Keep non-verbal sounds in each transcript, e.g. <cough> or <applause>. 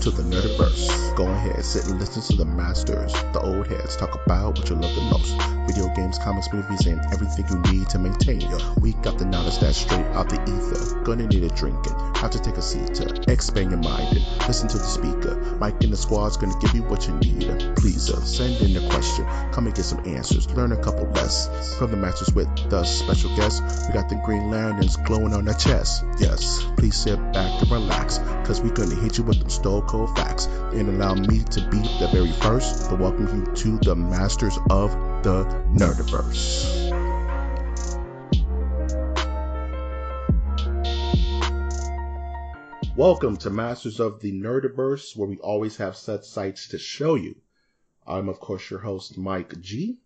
To the Nerdiverse. Go ahead, sit and listen to the masters, the old heads, talk about what you love the most. Video games, comics, movies, and everything you need to maintain. We got the knowledge that's straight out the ether. Gonna need a drink and have to take a seat to expand your mind and listen to the speaker. Mike and the squad's gonna give you what you need. Please uh, send in a question, come and get some answers, learn a couple lessons from the masters with the special guests. We got the Green Lanterns glowing on their chest. Yes, please sit back and relax, cause we gonna hit you with them stone cold facts and allow me to be the very first to welcome you to the masters of the Nerdiverse. Welcome to Masters of the Nerdiverse, where we always have such sights to show you. I'm, of course, your host, Mike G,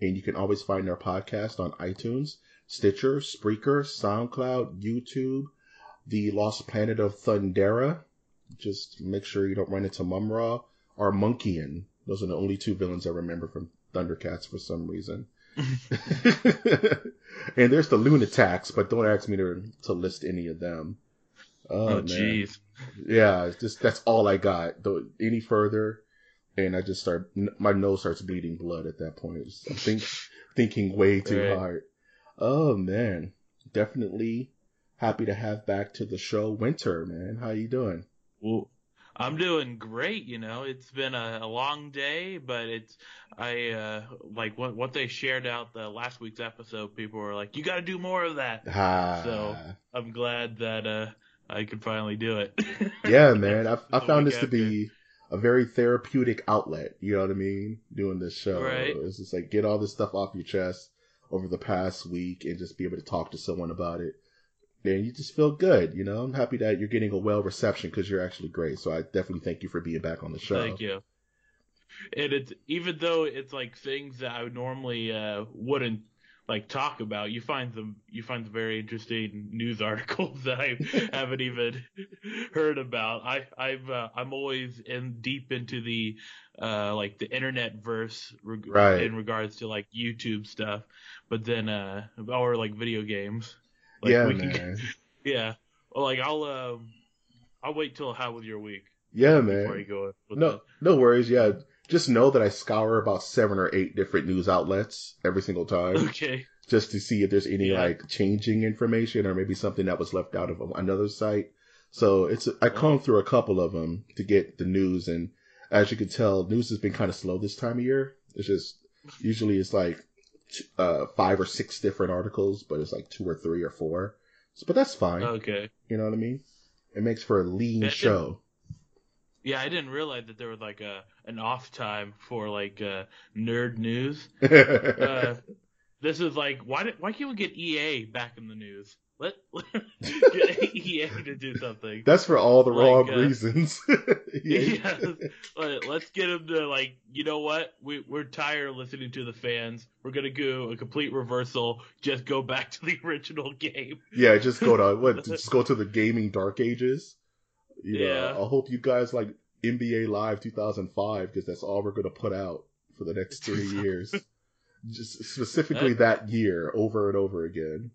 and you can always find our podcast on iTunes, Stitcher, Spreaker, SoundCloud, YouTube, the Lost Planet of Thundera. Just make sure you don't run into Mumm-Ra or Monkian. Those are the only two villains I remember from Thundercats for some reason. <laughs> and there's the Lunataks, but don't ask me to, to list any of them. Oh, oh jeez. Yeah, just that's all I got. Though any further, and I just start my nose starts bleeding blood at that point. I'm think, <laughs> thinking way too Right. hard. Oh man, definitely happy to have back to the show Wynter. Man, how you doing? Well, I'm doing great. You know, it's been a, a long day, but it's I uh like what what they shared out the last week's episode. People were like, "You got to do more of that." Ah, So I'm glad that uh I could finally do it. <laughs> yeah, man. I, I found this to be a very therapeutic outlet. You know what I mean? Doing this show. Right. It's just like get all this stuff off your chest over the past week and just be able to talk to someone about it. And you just feel good. You know, I'm happy that you're getting a well reception because you're actually great. So I definitely thank you for being back on the show. Thank you. And it's even though it's like things that I would normally uh, wouldn't like talk about, you find them you find some very interesting news <laughs> articles that I <laughs> haven't even heard about. I I've uh, I'm always in deep into the uh like the internet verse reg- Right. in regards to like YouTube stuff, but then uh or like video games. Like, yeah, we can- man. <laughs> yeah. Well, like I'll um I'll wait till how was your week Yeah, before man. you go. With No, no worries. Yeah, just know that I scour about seven or eight different news outlets every single time. <laughs> okay. just to see if there's any Yeah. like changing information or maybe something that was left out of another site. So it's I combed through a couple of them to get the news, and as you can tell, news has been kind of slow this time of year. It's just usually it's like uh, five or six different articles, but it's like two or three or four. So, but that's fine. Okay. You know what I mean? It makes for a lean Yeah, show. Yeah, I didn't realize that there was like a an off time for like uh, nerd news. <laughs> Uh, this is like why did, why can't we get EA back in the news? Let, get EA to do something. That's for all the Like, wrong uh, reasons. <laughs> <laughs> Yeah, let- let's get him to like you know what we we're tired of listening to the fans. We're gonna do a complete reversal. Just go back to the <laughs> original game. Yeah, just go to what? Just go to the gaming dark ages. You know, Yeah. I hope you guys like NBA Live 2005 because that's all we're gonna put out for the next three years. Just specifically that year, over and over again.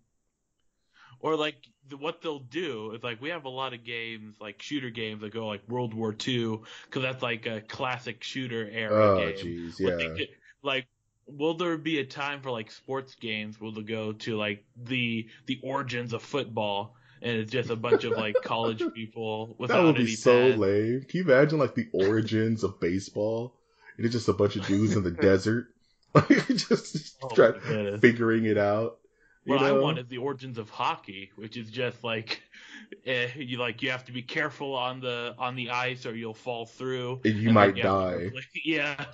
Or like the, what they'll do is like we have a lot of games like shooter games that go like World War II because that's like a classic shooter era Oh, game. jeez, yeah. could- like will there be a time for like sports games will they go to like the the origins of football and it's just a bunch of like college <laughs> people without That would be so pads. lame. Can you imagine like the origins of baseball? And it's just a bunch of dudes in the <laughs> desert, <laughs> just Oh, try, figuring it out. What I know? want is the origins of hockey, which is just like <laughs> eh, you like you have to be careful on the on the ice or you'll fall through. And you then might die. <laughs> Yeah.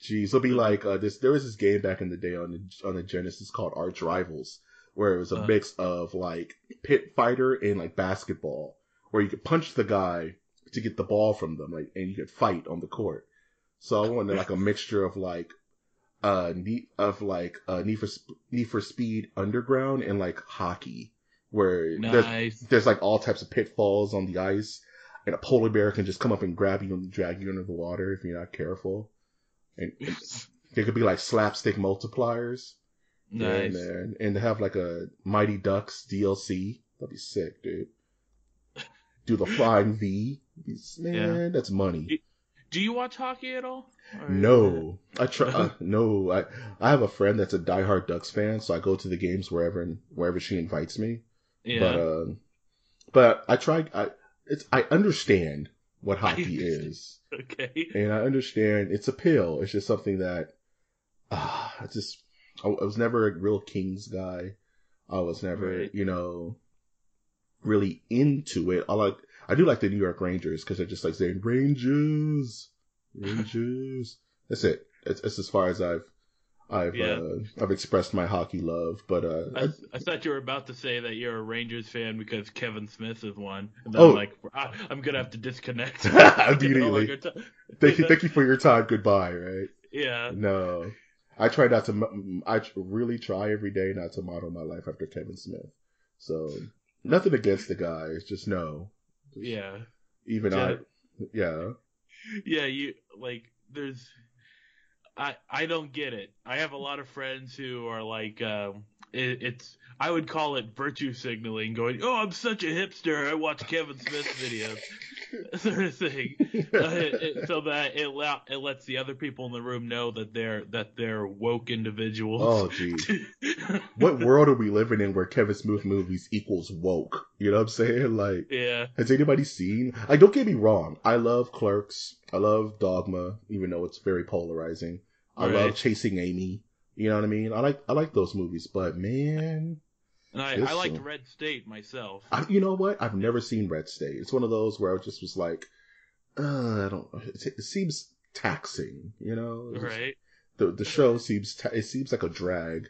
Jeez, it'll be like uh, this. There was this game back in the day on the on the Genesis called Arch Rivals, where it was a Uh. mix of like pit fighter and like basketball, where you could punch the guy to get the ball from them, like, and you could fight on the court. So I wanted like a <laughs> mixture of like uh need of like uh Need for Need for Speed Underground and like hockey, where there's Nice. there's like all types of pitfalls on the ice, and a polar bear can just come up and grab you and drag you under the water if you're not careful. And, and <laughs> there could be like slapstick multipliers. Yeah, nice. man. And to have like a Mighty Ducks DLC, that'd be sick, dude. Do the flying V, man, that's money. Do you watch hockey at all? No, I try. Uh, <laughs> no, I I have a friend that's a diehard Ducks fan, so I go to the games wherever wherever she invites me. Yeah. But uh, but I try. I it's I understand what hockey is, okay. and I understand it's a pill. It's just something that ah, I just I, I was never a real Kings guy. I was never, Right. you know, really into it. I like I do like the New York Rangers because they're just like saying Rangers, Rangers. <laughs> That's it. It's, it's as far as I've I've Yeah. uh, I've expressed my hockey love. But uh, I, I thought you were about to say that you're a Rangers fan because Kevin Smith is one. And Oh. I'm like, I, I'm gonna have to disconnect. Immediately. <laughs> <laughs> Get no longer ti- thank you, thank you for your time. Goodbye. Right. Yeah. No, I try not to. I really try every day not to model my life after Kevin Smith. So nothing against the guy. It's just no. Yeah. Even Yeah. I. Yeah. Yeah, you like there's I I don't get it. I have a lot of friends who are like um it, it's I would call it virtue signaling going, "Oh, I'm such a hipster. I watch Kevin Smith videos." <laughs> sort of thing. <laughs> Uh, it- it- so that it allow, it lets the other people in the room know that they're that they're woke individuals. Oh, <laughs> geez. What world are we living in where Kevin Smith movies equals woke? You know what I'm saying? Like, yeah. has anybody seen? Like, don't get me wrong. I love Clerks. I love Dogma, even though it's very polarizing. I Right. love Chasing Amy. You know what I mean? I like I like those movies, but man, And I, I liked. Red State myself. I, you know what? I've never seen Red State. It's one of those where I just was like, uh, I don't. It, it seems taxing. You know? It's just- Right. the the show seems ta- it seems like a drag.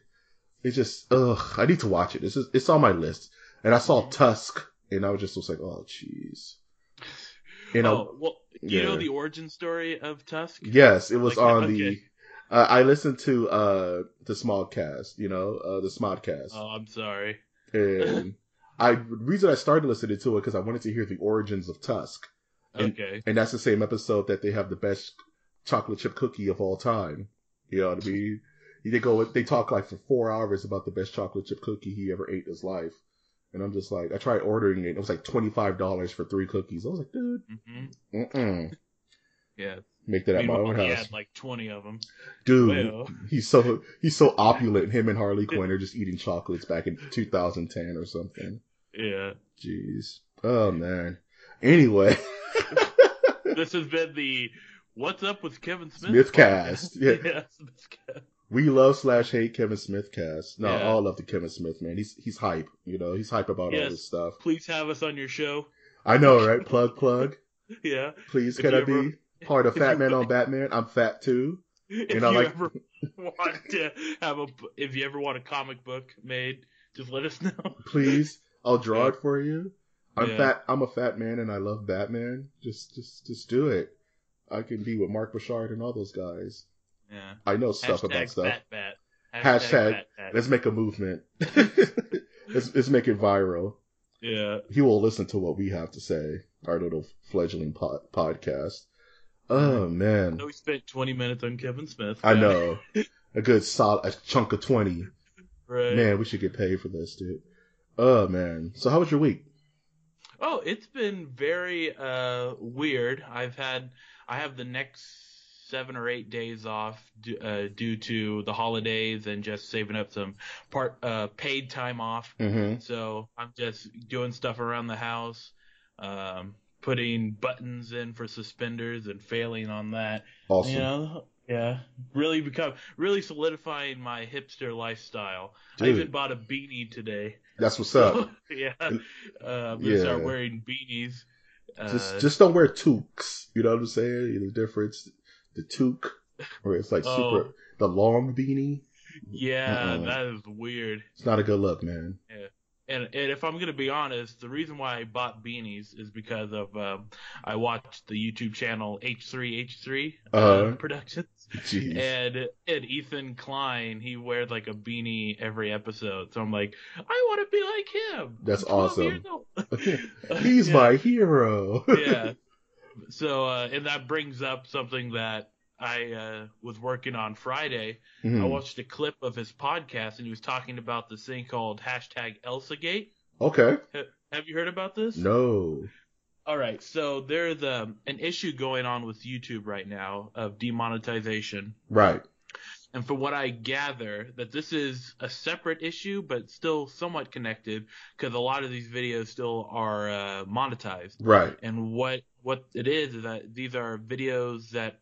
It just ugh. I need to watch it. It's just, it's on my list, and I saw Tusk, and I was just was like, oh jeez. You know, oh, well, you know the origin story of Tusk? yes, it was Like, on okay. the. Uh, I listened to uh the Smodcast, you know, uh the Smodcast, Oh, I'm sorry. and <laughs> I the reason I started listening to it because I wanted to hear the origins of Tusk, And- Okay. and that's the same episode that they have the best chocolate chip cookie of all time. You know what I mean? They go, they talk like for four hours about the best chocolate chip cookie he ever ate in his life. And I'm just like, I tried ordering it. It was like $25 for three cookies. I was like, dude, hmm mm-mm. Yeah. Make that at my own house. had like 20 of them. Dude, Well. he's so, he's so opulent. Him and Harley <laughs> Quinn are just eating chocolates back in 2010 or something. Yeah. Jeez. Oh man. Anyway. <laughs> this has been the What's Up with Kevin Smith? Smithcast. podcast. Yeah. <laughs> yeah. We love slash hate Kevin Smith cast. No, Yeah. all love the Kevin Smith man. He's he's hype. You know, he's hype about all this stuff. Please have us on your show. I know, right? Plug, plug. Yeah. Please, If can I ever- be part of <laughs> Fat Man on Batman? I'm fat too. <laughs> If know, you like- ever want to have a, if you ever want a comic book made, just let us know. <laughs> Please, I'll draw Yeah. it for you. I'm Yeah. fat. I'm a fat man, and I love Batman. Just, just, just do it. I can be with Mark Bouchard and all those guys. Yeah. I know stuff Hashtag about stuff. Fat Bat. Hashtag, Fat Bat. Let's make a movement. let's, let's make it viral. Yeah. he will listen to what we have to say. Our little fledgling pod- podcast. Oh man, So we spent 20 minutes on Kevin Smith. I know a good solid a chunk of twenty. <laughs> Right. Man, we should get paid for this, dude. Oh man. So how was your week? Oh, it's been very uh weird. I've had I have the next seven or eight days off due, uh, due to the holidays and just saving up some part uh paid time off. Mm-hmm. So I'm just doing stuff around the house, um, putting buttons in for suspenders and failing on that. Awesome. You know, Yeah, really become really solidifying my hipster lifestyle. I even bought a beanie today. That's what's up. <laughs> yeah, uh, I'm gonna Yeah. start wearing beanies. Uh, just just don't wear toques. You know what I'm saying? The difference. The toque, where it's like Oh. super the long beanie. yeah, Uh-uh. that is weird. It's not a good look, man. And, and if I'm gonna be honest, the reason why I bought beanies is because of um, I watched the YouTube channel H3H3 uh, Uh-huh. Productions, Jeez. and and Ethan Klein he wears like a beanie every episode, so I'm like, I want to be like him. That's awesome. <laughs> He's <laughs> Yeah. my hero. <laughs> yeah. So uh, and that brings up something that I uh, was working on Friday. Mhm. I watched a clip of his podcast, and he was talking about this thing called hashtag ElsaGate. Okay. Have you heard about this? No. All right, so there's um, an issue going on with YouTube right now of demonetization, Right. and from what I gather, that this is a separate issue, but still somewhat connected, because a lot of these videos still are uh, monetized. Right. And what what it is is that these are videos that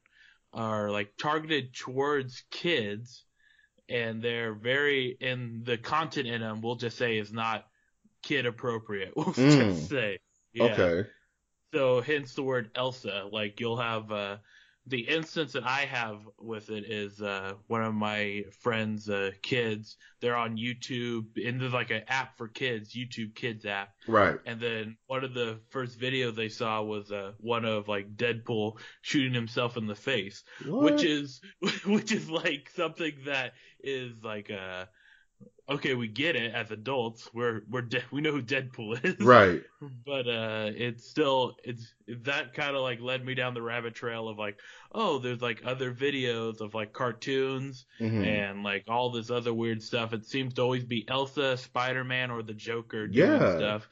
are like targeted towards kids, and they're very and the content in them we'll just say is not kid appropriate. <laughs> We'll Mm. just say. Yeah. Okay. So hence the word Elsa. Like you'll have uh, the instance that I have with it is uh, one of my friends' uh, kids. They're on YouTube, and there's like an app for kids, YouTube Kids app. Right. And then one of the first videos they saw was uh, one of like Deadpool shooting himself in the face, What? which is <laughs> which is like something that is like uh okay, we get it as adults. We're we're de- we know who Deadpool is, right. <laughs> but uh it's still it's that kind of like led me down the rabbit trail of like oh there's like other videos of like cartoons Mhm. and like all this other weird stuff it seems to always be elsa spider-man or the joker doing Yeah. stuff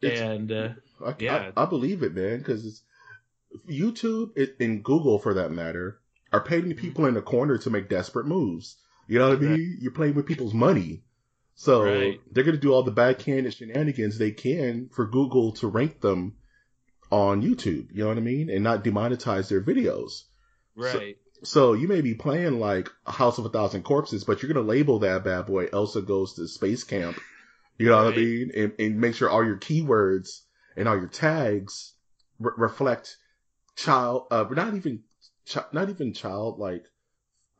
It's- and uh I, Yeah. I, I believe it, man, because it's YouTube it, and Google, for that matter, are paying people in the corner to make desperate moves. You know what I mean? You're playing with people's money. So Right. they're going to do all the backhanded shenanigans they can for Google to rank them on YouTube. You know what I mean? And not demonetize their videos. right So you may be playing like House of a Thousand Corpses, but you're going to label that bad boy Elsa Goes to Space Camp. You know what I mean? And, and make sure all your keywords and all your tags re- reflect child, uh, not even, chi- not even child like,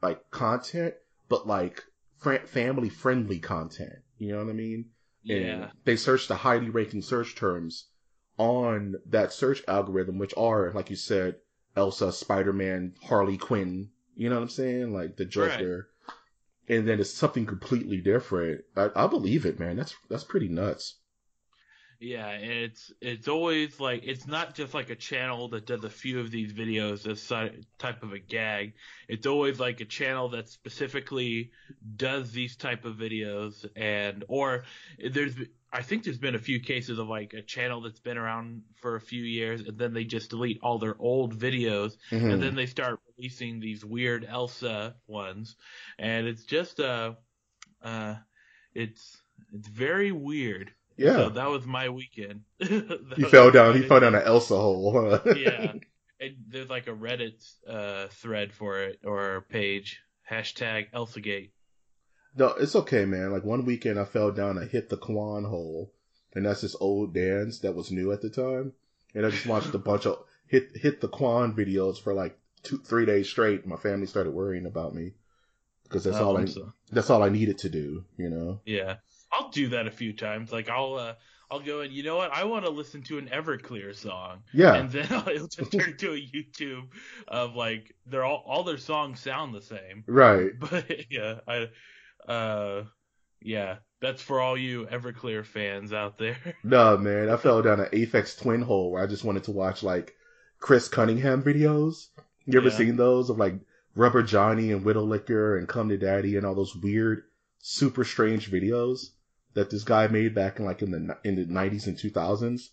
like content, but like fr- family friendly content. You know what I mean? And yeah they search the highly ranking search terms on that search algorithm, which are, like you said, Elsa, Spider Man, Harley Quinn. You know what I'm saying? Like the Joker. And then it's something completely different. I, I believe it, man. That's that's pretty nuts. Yeah and it's it's always like it's not just like a channel that does a few of these videos as si- type of a gag it's always like a channel that specifically does these type of videos and or there's I think there's been a few cases of like a channel that's been around for a few years and then they just delete all their old videos Mhm. and then they start releasing these weird Elsa ones and it's just uh uh it's it's very weird. Yeah. So that was my weekend. <laughs> He fell down. He fell down an Elsa hole. <laughs> Yeah. And there's like a Reddit uh, thread for it or page. Hashtag ElsaGate. No, it's okay, man. Like one weekend, I fell down a hit the Quan hole, and that's this old dance that was new at the time. And I just watched a bunch of hit hit the Quan videos for like two, three days straight. My family started worrying about me because that's Oh, all I so- that's all I needed to do. You know? Yeah. I'll do that a few times. Like I'll uh, I'll go and you know what? I want to listen to an Everclear song. Yeah. And then <laughs> it'll just turn to a YouTube of like they're all all their songs sound the same. right. <laughs> But yeah, I uh yeah, that's for all you Everclear fans out there. <laughs> No, man. I fell down an Aphex Twin hole where I just wanted to watch like Chris Cunningham videos. You ever Yeah. seen those of like Rubber Johnny and Windowlicker and Come to Daddy and all those weird, super strange videos that this guy made back in like in the in the nineties and two thousands?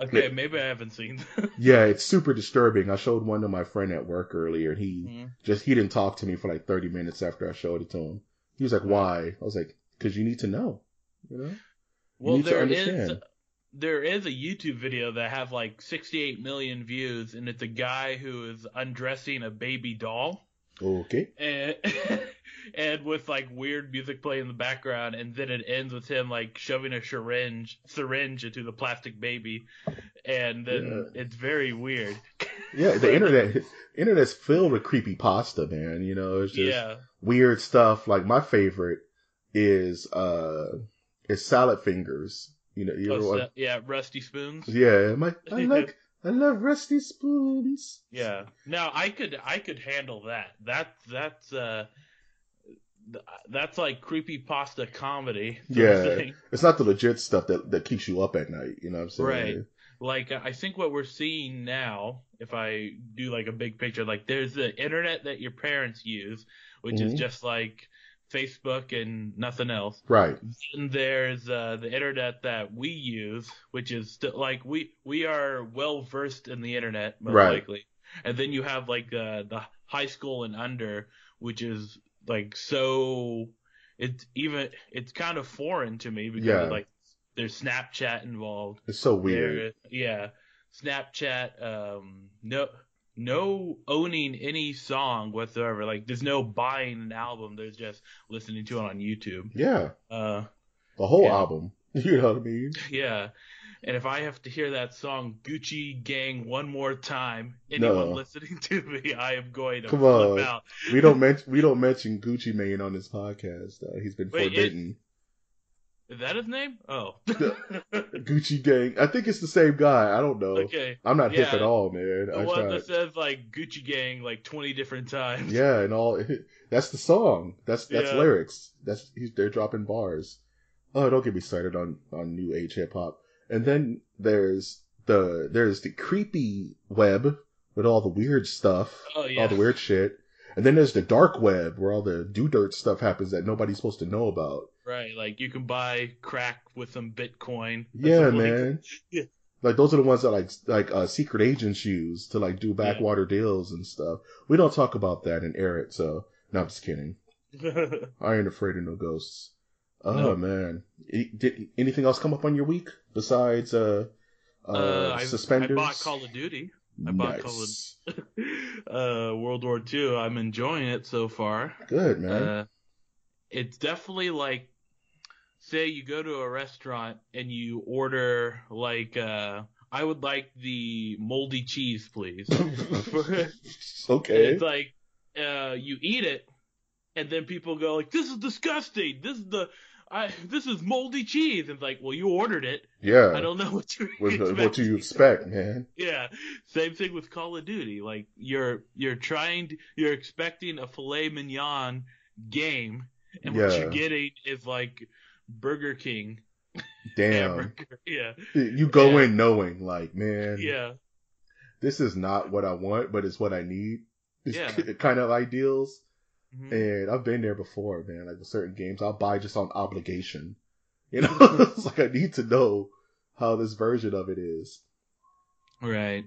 Okay, maybe I haven't seen. <laughs> Yeah, it's super disturbing. I showed one to my friend at work earlier, and he Mhm. just he didn't talk to me for like thirty minutes after I showed it to him. He was like, "Why?" I was like, "Cause you need to know." You know? Well, to there is there is a YouTube video that have like 68 million views, and it's a guy who is undressing a baby doll. Okay. and <laughs> and with like weird music playing in the background, and then it ends with him like shoving a syringe syringe into the plastic baby, and then it's very weird. Yeah, the <laughs> internet internet's filled with creepy pasta, man. You know, it's just yeah, weird stuff. Like my favorite is uh is salad fingers. You know, you Oh, ever so- watch- yeah, rusty spoons. yeah, my I <laughs> like I love rusty spoons. Yeah. Now I could I could handle that. That that's uh that's like creepy pasta comedy. Yeah, it's not the legit stuff that that keeps you up at night. You know what I'm saying? Right. Like I think what we're seeing now, if I do like a big picture, like there's the internet that your parents use, which is Mhm. just like Facebook and nothing else. Right. And there's uh, the internet that we use, which is still like we we are well versed in the internet most Right. likely. And then you have like uh, the high school and under, which is like so it's even it's kind of foreign to me because Yeah. like there's Snapchat involved. It's so weird. There, yeah, Snapchat. Um, no, no owning any song whatsoever. Like, there's no buying an album. There's just listening to it on YouTube. Yeah, Uh, the whole Yeah. album. <laughs> You know what I mean? yeah. And if I have to hear that song Gucci Gang one more time, anyone No. listening to me, I am going to Come flip on. out. We don't mention we don't mention Gucci Mane on this podcast. Uh, he's been Wait, forbidden. Is that his name? Oh. <laughs> Gucci Gang. I think it's the same guy. I don't know. okay. I'm not hip at all, man. The I one tried. that says like Gucci Gang like 20 different times. Yeah, and all <laughs> that's the song. That's that's Yeah. lyrics. That's he's, they're dropping bars. Oh, don't get me started on on new age hip hop. And then there's the there's the creepy web with all the weird stuff, Oh yeah. all the weird shit. And then there's the dark web where all the do dirt stuff happens that nobody's supposed to know about. Right, like you can buy crack with some Bitcoin. Yeah, Like- man. <laughs> Yeah. Like those are the ones that like like uh, secret agents use to like do backwater deals and stuff. We don't talk about that and air it. So no, I'm just kidding. <laughs> I ain't afraid of no ghosts. Oh No. man, I- did anything else come up on your week besides uh, uh, Uh, suspenders? I bought Call of Duty. I bought Call of- <laughs> Uh, World War II. I'm enjoying it so far. Good man. Uh, it's definitely like, say you go to a restaurant and you order like, uh, I would like the moldy cheese, please. <laughs> okay. It's like, uh, you eat it, and then people go like, "This is disgusting. This is the, I, this is moldy cheese." And it's like, well, you ordered it. yeah. I don't know what you <laughs> uh, What, expect. what do you expect, man? Yeah, same thing with Call of Duty. Like you're you're trying to, you're expecting a filet mignon game, and what you're getting is like Burger King <laughs> Damn. <laughs> Yeah, You go Yeah. in knowing, like, man, yeah, this is not what I want, but it's what I need. It's Yeah. kind of ideals. Mhm. And I've been there before, man. Like with certain games, I'll buy just on obligation. You know, <laughs> it's like I need to know how this version of it is. right.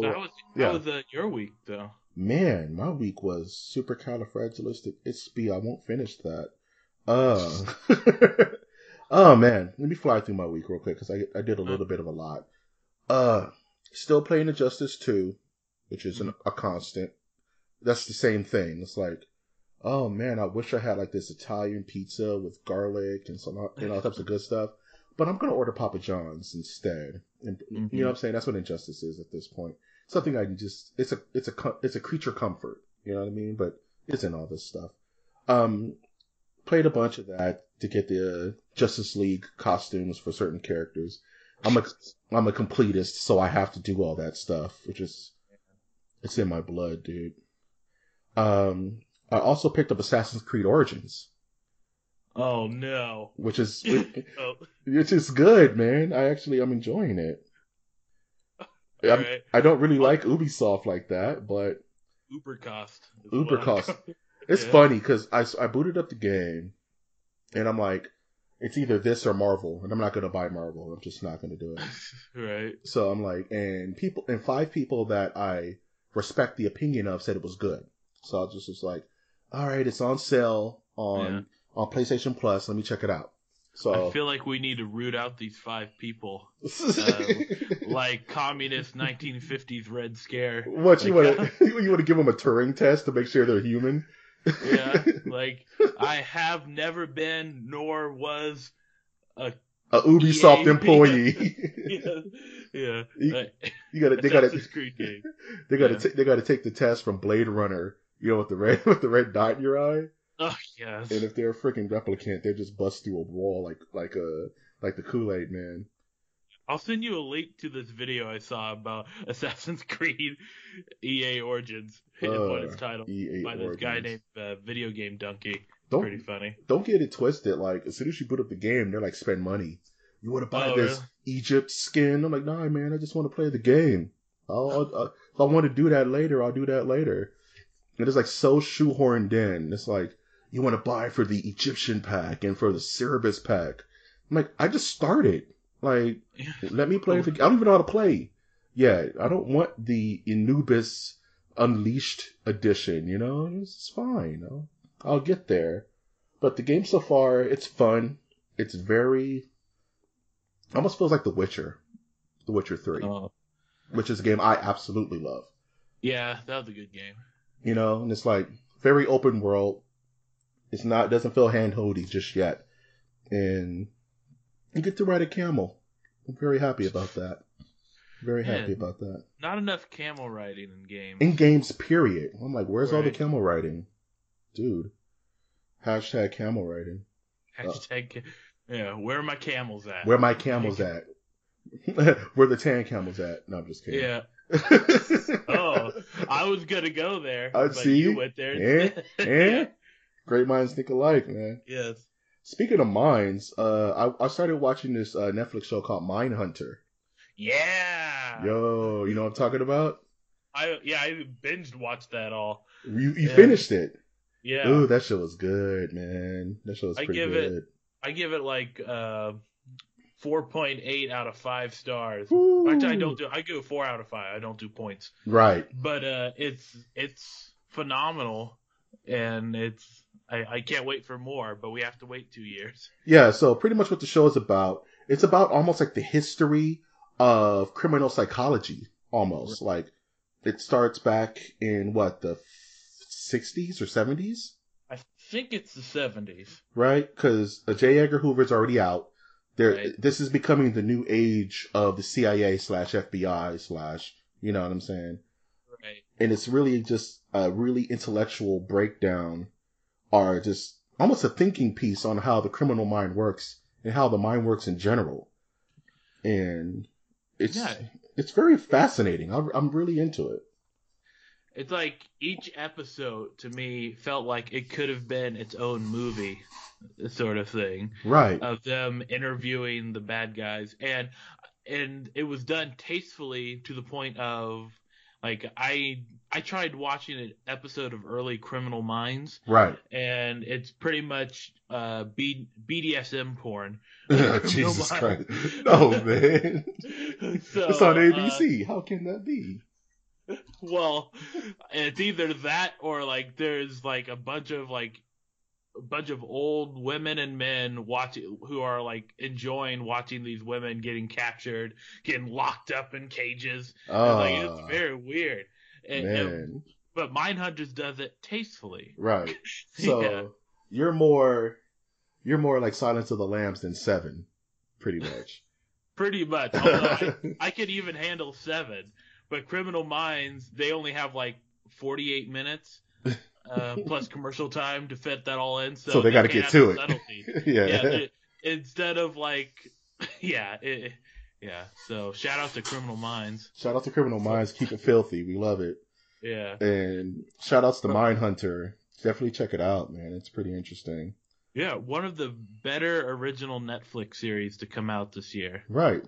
So, So how was yeah. how was uh, your week though? man, my week was supercalifragilistic. It's be I won't finish that. Uh, <laughs> oh man, let me fly through my week real quick because I I did a little bit of a lot. Uh, still playing Injustice Two, which is an, a constant. That's the same thing. It's like, oh man, I wish I had like this Italian pizza with garlic and some you know all types of good stuff. But I'm gonna order Papa John's instead. And Mhm. you know what I'm saying? That's what Injustice is at this point. Something I can just it's a it's a it's a creature comfort. You know what I mean? But it's in all this stuff. Um, played a bunch of that to get the uh, Justice League costumes for certain characters. I'm a I'm a completist, so I have to do all that stuff, which is it's in my blood, dude. Um, I also picked up Assassin's Creed Origins, Oh no. which is <laughs> oh, which is good, man. I actually I'm enjoying it. I'm- right. I don't really like Ubisoft like that, but Uber cost. Uber cost. <laughs> it's Yeah. funny because I, I booted up the game, and I'm like, it's either this or Marvel, and I'm not gonna buy Marvel. I'm just not gonna do it. <laughs> right. So I'm like, and people, and five people that I respect the opinion of said it was good. So I just was like, all right, it's on sale on Yeah. on PlayStation Plus. Let me check it out. So I feel like we need to root out these five people, <laughs> uh, like communist 1950s Red Scare. what you Like, want <laughs> to you want to give them a Turing test to make sure they're human? <laughs> yeah, like I have never been nor was a a Ubisoft EA. employee. yeah, yeah. You- you gotta, they gotta, Assassin's Creed game. they gotta, they gotta take the test from Blade Runner. You know, with the red, <laughs> with the red dot in your eye. Oh yes. And if they're a freaking replicant, they just bust through a wall like, like a, like the Kool Aid Man. I'll send you a link to this video I saw about <laughs> Assassin's Creed EA Origins and <laughs> what it's Uh, titled EA by this guy named uh, Video Game Donkey. Don't, Pretty funny. don't get it twisted. Like as soon as you put up the game, they're like, spend money. You want to buy Oh, this really? Egypt skin? I'm like, nah, man. I just want to play the game. I'll, I'll, if I want to do that later, I'll do that later. And it's like so shoehorned in. It's like you want to buy for the Egyptian pack and for the Cerebus pack. I'm like, I just started. Like, let me play oh. the. I don't even know how to play. Yeah, I don't want the Anubis Unleashed edition. You know, it's fine. Know? I'll get there. But the game so far, it's fun. It's very. Almost feels like The Witcher, The Witcher Three, Oh, which is a game I absolutely love. yeah, that was a good game. You know, and it's like very open world. It's not doesn't feel handholdy just yet, and you get to ride a camel. I'm very happy about that. Very happy about that. Not enough camel riding in games. In games, period. I'm like, where's all the camel riding, dude? Hashtag camel riding. Uh, Hashtag, yeah, where are my camels at? Where my camels at? <laughs> Where the tan camels at? No, I'm just kidding. Yeah. <laughs> Oh, I was gonna go there, I see. you went there. Instead. Eh? <laughs> Great minds think alike, man. yes. Speaking of minds, uh, I, I started watching this uh, Netflix show called Mindhunter. Yeah. Yo, you know what I'm talking about? I yeah, I binged watched that all. You you Yeah. finished it. Yeah. Ooh, that show was good, man. That show was I pretty give it- good. I give it like uh 4.8 out of 5 stars. Ooh. Actually, I don't do I go 4 out of 5. I don't do points. Right. But uh it's it's phenomenal and it's I, I can't wait for more, but we have to wait 2 years. Yeah, so pretty much what the show is about, it's about almost like the history of criminal psychology, almost. Like, it starts back in what, the 60s or 70s? I think it's the 70s. right? Because J. Edgar Hoover's already out. There, Right. this is becoming the new age of the CIA slash FBI slash, you know what I'm saying? Right. And it's really just a really intellectual breakdown, or just almost a thinking piece on how the criminal mind works and how the mind works in general. And it's Yeah. it's very fascinating. I'm, I'm really into it. It's like each episode to me felt like it could have been its own movie, sort of thing, Right. of them interviewing the bad guys, and and it was done tastefully to the point of like I I tried watching an episode of early Criminal Minds, right. and it's pretty much uh B, BDSM porn. <laughs> Jesus. <laughs> Christ. No, man. <laughs> So, it's on uh, ABC. How can that be? Well, it's either that or like there's like a bunch of like a bunch of old women and men watching who are like enjoying watching these women getting captured, getting locked up in cages. Oh, like it's ah. very weird. And, and- man. but Mindhunters does it tastefully. Right. <laughs> So Yeah. you're more you're more like Silence of the Lambs than Seven, pretty much. <laughs> Pretty much. Although I, I could even handle seven, but Criminal Minds they only have like 48 minutes. <laughs> Uh, <laughs> plus commercial time to fit that all in, so, So they gotta get to it. <laughs> yeah. yeah, they- instead of like, <laughs> yeah, it, yeah. So shout out to Criminal Minds. Shout out to Criminal Minds, keep it filthy. We love it. Yeah, And shout outs to Mindhunter. Definitely check it out, man. It's pretty interesting. yeah. One of the better original Netflix series to come out this year. Right.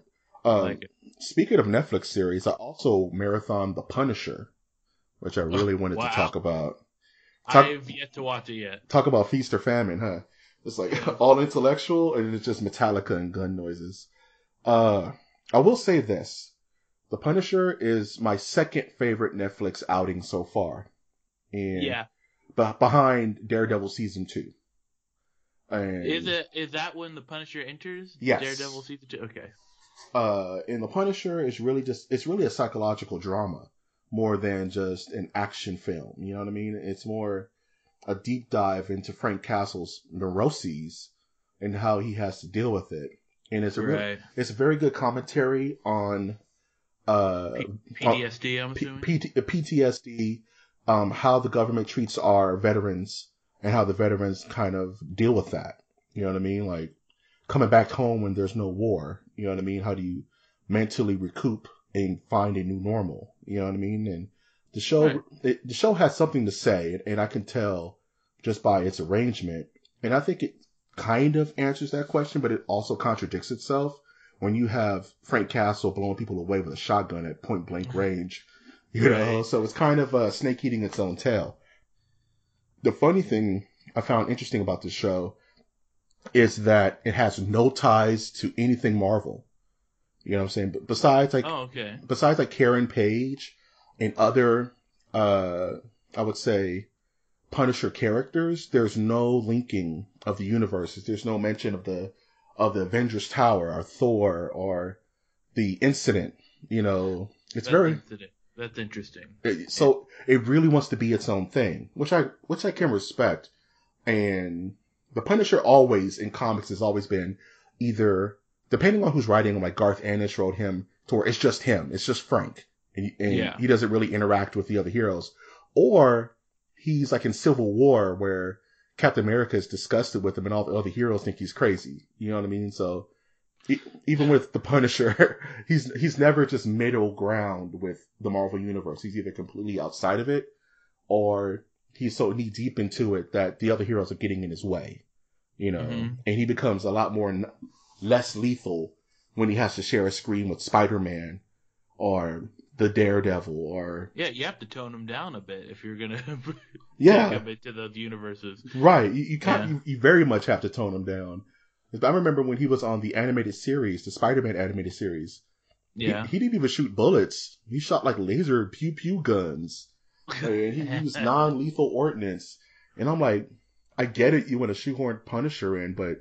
I Um, like it. speaking of Netflix series, I also marathon The Punisher, which I really wanted wow. to talk about. Talk- I've yet to watch it yet. Talk about feast or famine, huh? It's like <laughs> all intellectual and it's just Metallica and gun noises. Uh, I will say this. The Punisher is my second favorite Netflix outing so far. And Yeah, be- behind Daredevil season two. And Is it is that when the Punisher enters? Yes. Daredevil season two. Okay. uh in the Punisher is really just it's really a psychological drama more than just an action film. You know what I mean? It's more a deep dive into Frank Castle's neuroses and how he has to deal with it. And it's a Right. it's a very good commentary on uh P- PTSD. I'm P- assuming. PTSD, um, how the government treats our veterans and how the veterans kind of deal with that. You know what I mean? Like coming back home when there's no war. You know what I mean? How do you mentally recoup and find a new normal? You know what I mean? And the show, Right. it, the show has something to say, and I can tell just by its arrangement. And I think it kind of answers that question, but it also contradicts itself when you have Frank Castle blowing people away with a shotgun at point blank mm-hmm. range. You know, Right. so it's kind of a snake eating its own tail. The funny thing I found interesting about this show is that it has no ties to anything Marvel. You know what I'm saying? But besides like Oh, okay. besides like Karen Page and other uh I would say Punisher characters, there's no linking of the universes. There's no mention of the of the Avengers Tower or Thor or the incident. You know, it's That's very incident. That's interesting. it- so it really wants to be its own thing, which I which I can respect. And the Punisher always in comics has always been either depending on who's writing him, like Garth Ennis wrote him to where it's just him, it's just Frank, and, and Yeah. he doesn't really interact with the other heroes, or he's like in Civil War where Captain America is disgusted with him, and all the other heroes think he's crazy. You know what I mean? So even with the Punisher, <laughs> he's he's never just middle ground with the Marvel universe. He's either completely outside of it, or he's so knee deep into it that the other heroes are getting in his way. You know, Mhm. and he becomes a lot more less lethal when he has to share a screen with Spider Man or the Daredevil or Yeah, you have to tone him down a bit if you're gonna <laughs> yeah, take him into those universes. Right. You, you Yeah. you, you very much have to tone him down. I remember when he was on the animated series, the Spider-Man animated series. he- Yeah. He, didn't even shoot bullets. He shot like laser pew pew guns. <laughs> And he used non-lethal ordnance. And I'm like, I get it. You want to shoehorn Punisher in, but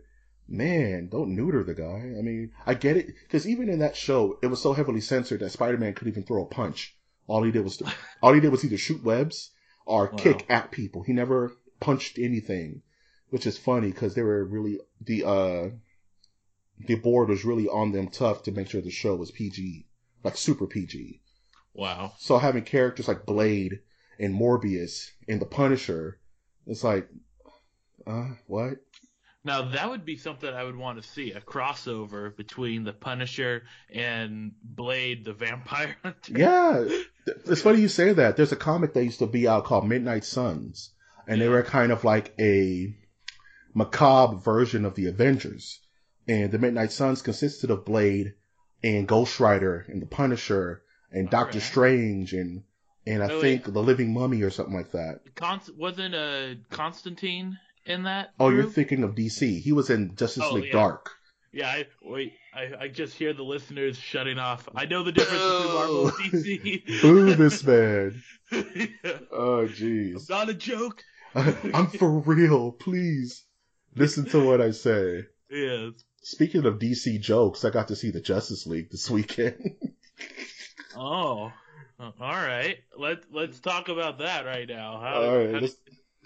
man, don't neuter the guy. I mean, I get it because even in that show, it was so heavily censored that Spider-Man couldn't even throw a punch. All he did was <laughs> all he did was either shoot webs or Wow. kick at people. He never punched anything, which is funny because they were really the uh the board was really on them tough to make sure the show was PG, like super PG. Wow. So having characters like Blade and Morbius and the Punisher, it's like, uh, what? Now that would be something I would want to see a crossover between the Punisher and Blade, the Vampire <laughs> Hunter. Yeah, it's funny you say that. There's a comic that used to be out called Midnight Sons, and they were kind of like a macabre version of the Avengers. And the Midnight Sons consisted of Blade and Ghost Rider and the Punisher and Doctor Alright. Strange and and I Oh, think yeah. the Living Mummy or something like that. Const- wasn't uh, Constantine in that? Oh, you're thinking of DC. He was in Justice Oh, League yeah. Dark. Yeah, I, wait. I, I just hear the listeners shutting off. I know the difference between Marvel and DC. Boo this man. yeah. <laughs> Oh, jeez. Not a joke. <laughs> I'm for real. Please listen to what I say. Yeah. Speaking of DC jokes, I got to see the Justice League this weekend. <laughs> Oh. Uh, All right. Let Let's talk about that right now. How, All right, let's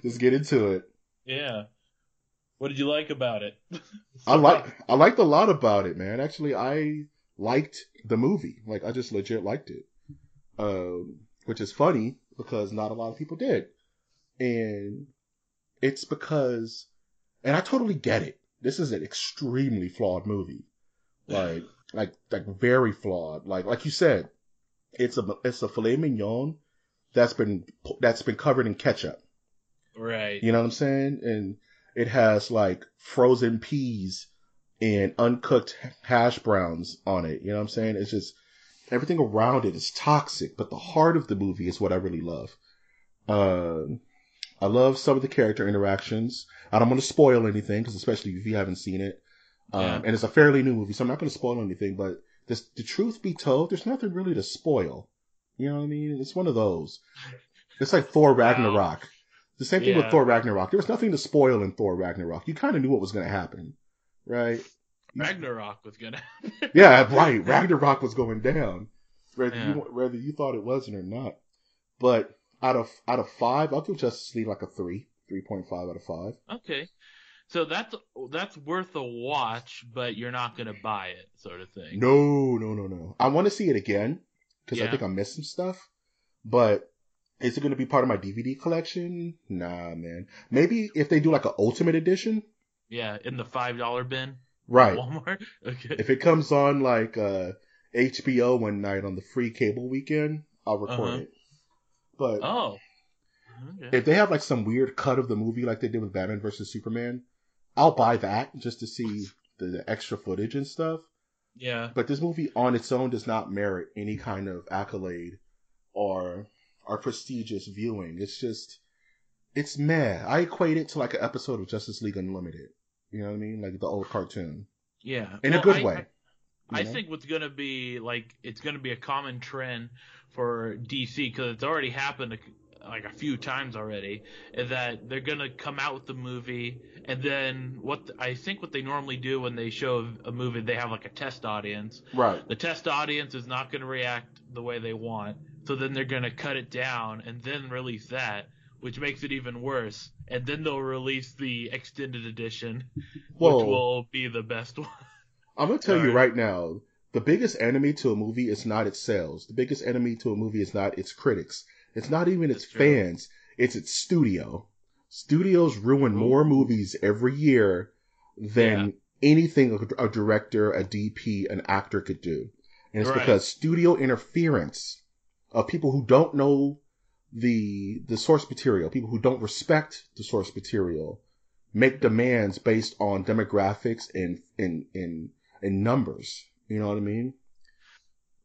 let's get into it. Yeah. What did you like about it? I like I liked a lot about it, man. Actually, I liked the movie. Like I just legit liked it. Um, which is funny because not a lot of people did. And it's because and I totally get it. This is an extremely flawed movie. Like <laughs> like like very flawed. Like like you said, it's a it's a filet mignon that's been that's been covered in ketchup. Right. You know what I'm saying? And it has like frozen peas and uncooked hash browns on it. You know what I'm saying? It's just everything around it is toxic, but the heart of the movie is what I really love. Um, I love some of the character interactions. I don't want to spoil anything because especially if you haven't seen it. Um, Yeah. and it's a fairly new movie, so I'm not going to spoil anything, but this, the truth be told, there's nothing really to spoil. You know what I mean? It's one of those. It's like Thor Ragnarok. The same thing Yeah. with Thor Ragnarok. There was nothing to spoil in Thor Ragnarok. You kind of knew what was going to happen, right? Ragnarok was gonna. Yeah, <laughs> right. Ragnarok was going down, whether Yeah. you whether you thought it wasn't or not. But out of out of five, I'll give Justice League like a three, three point five out of five. Okay. So that's that's worth a watch, but you're not gonna buy it, sort of thing. No, no, no, no. I want to see it again because I think I missed some stuff. But is it going to be part of my DVD collection? Nah, man. Maybe if they do like an Ultimate Edition, Yeah, in the five dollar bin. right? Walmart. <laughs> Okay. If it comes on like uh, HBO one night on the free cable weekend, I'll record Uh-huh. it. But Oh. Okay. if they have like some weird cut of the movie like they did with Batman versus Superman, I'll buy that just to see the, the extra footage and stuff. Yeah. But this movie on its own does not merit any kind of accolade or or prestigious viewing. It's just it's meh. I equate it to like an episode of Justice League Unlimited. You know what I mean? Like the old cartoon. Yeah. In Well, a good I- way. I, I know? think what's gonna be like it's gonna be a common trend for DC because it's already happened like a few times already. Is that they're gonna come out with the movie and then what I think what they normally do when they show a movie they have like a test audience. Right. The test audience is not gonna react the way they want, so then they're gonna cut it down and then release that. Which makes it even worse, and then they'll release the extended edition, Whoa. which will be the best <laughs> one. I'm gonna tell you Alright. right now, the biggest enemy to a movie is not its sales. The biggest enemy to a movie is not its critics. It's not even its That's true. fans. It's its studio. Studios ruin more movies every year than anything a, a director, a DP, an actor could do. And it's Right. because studio interference of people who don't know the the source material, people who don't respect the source material, make demands based on demographics and and and, and numbers. You know what I mean?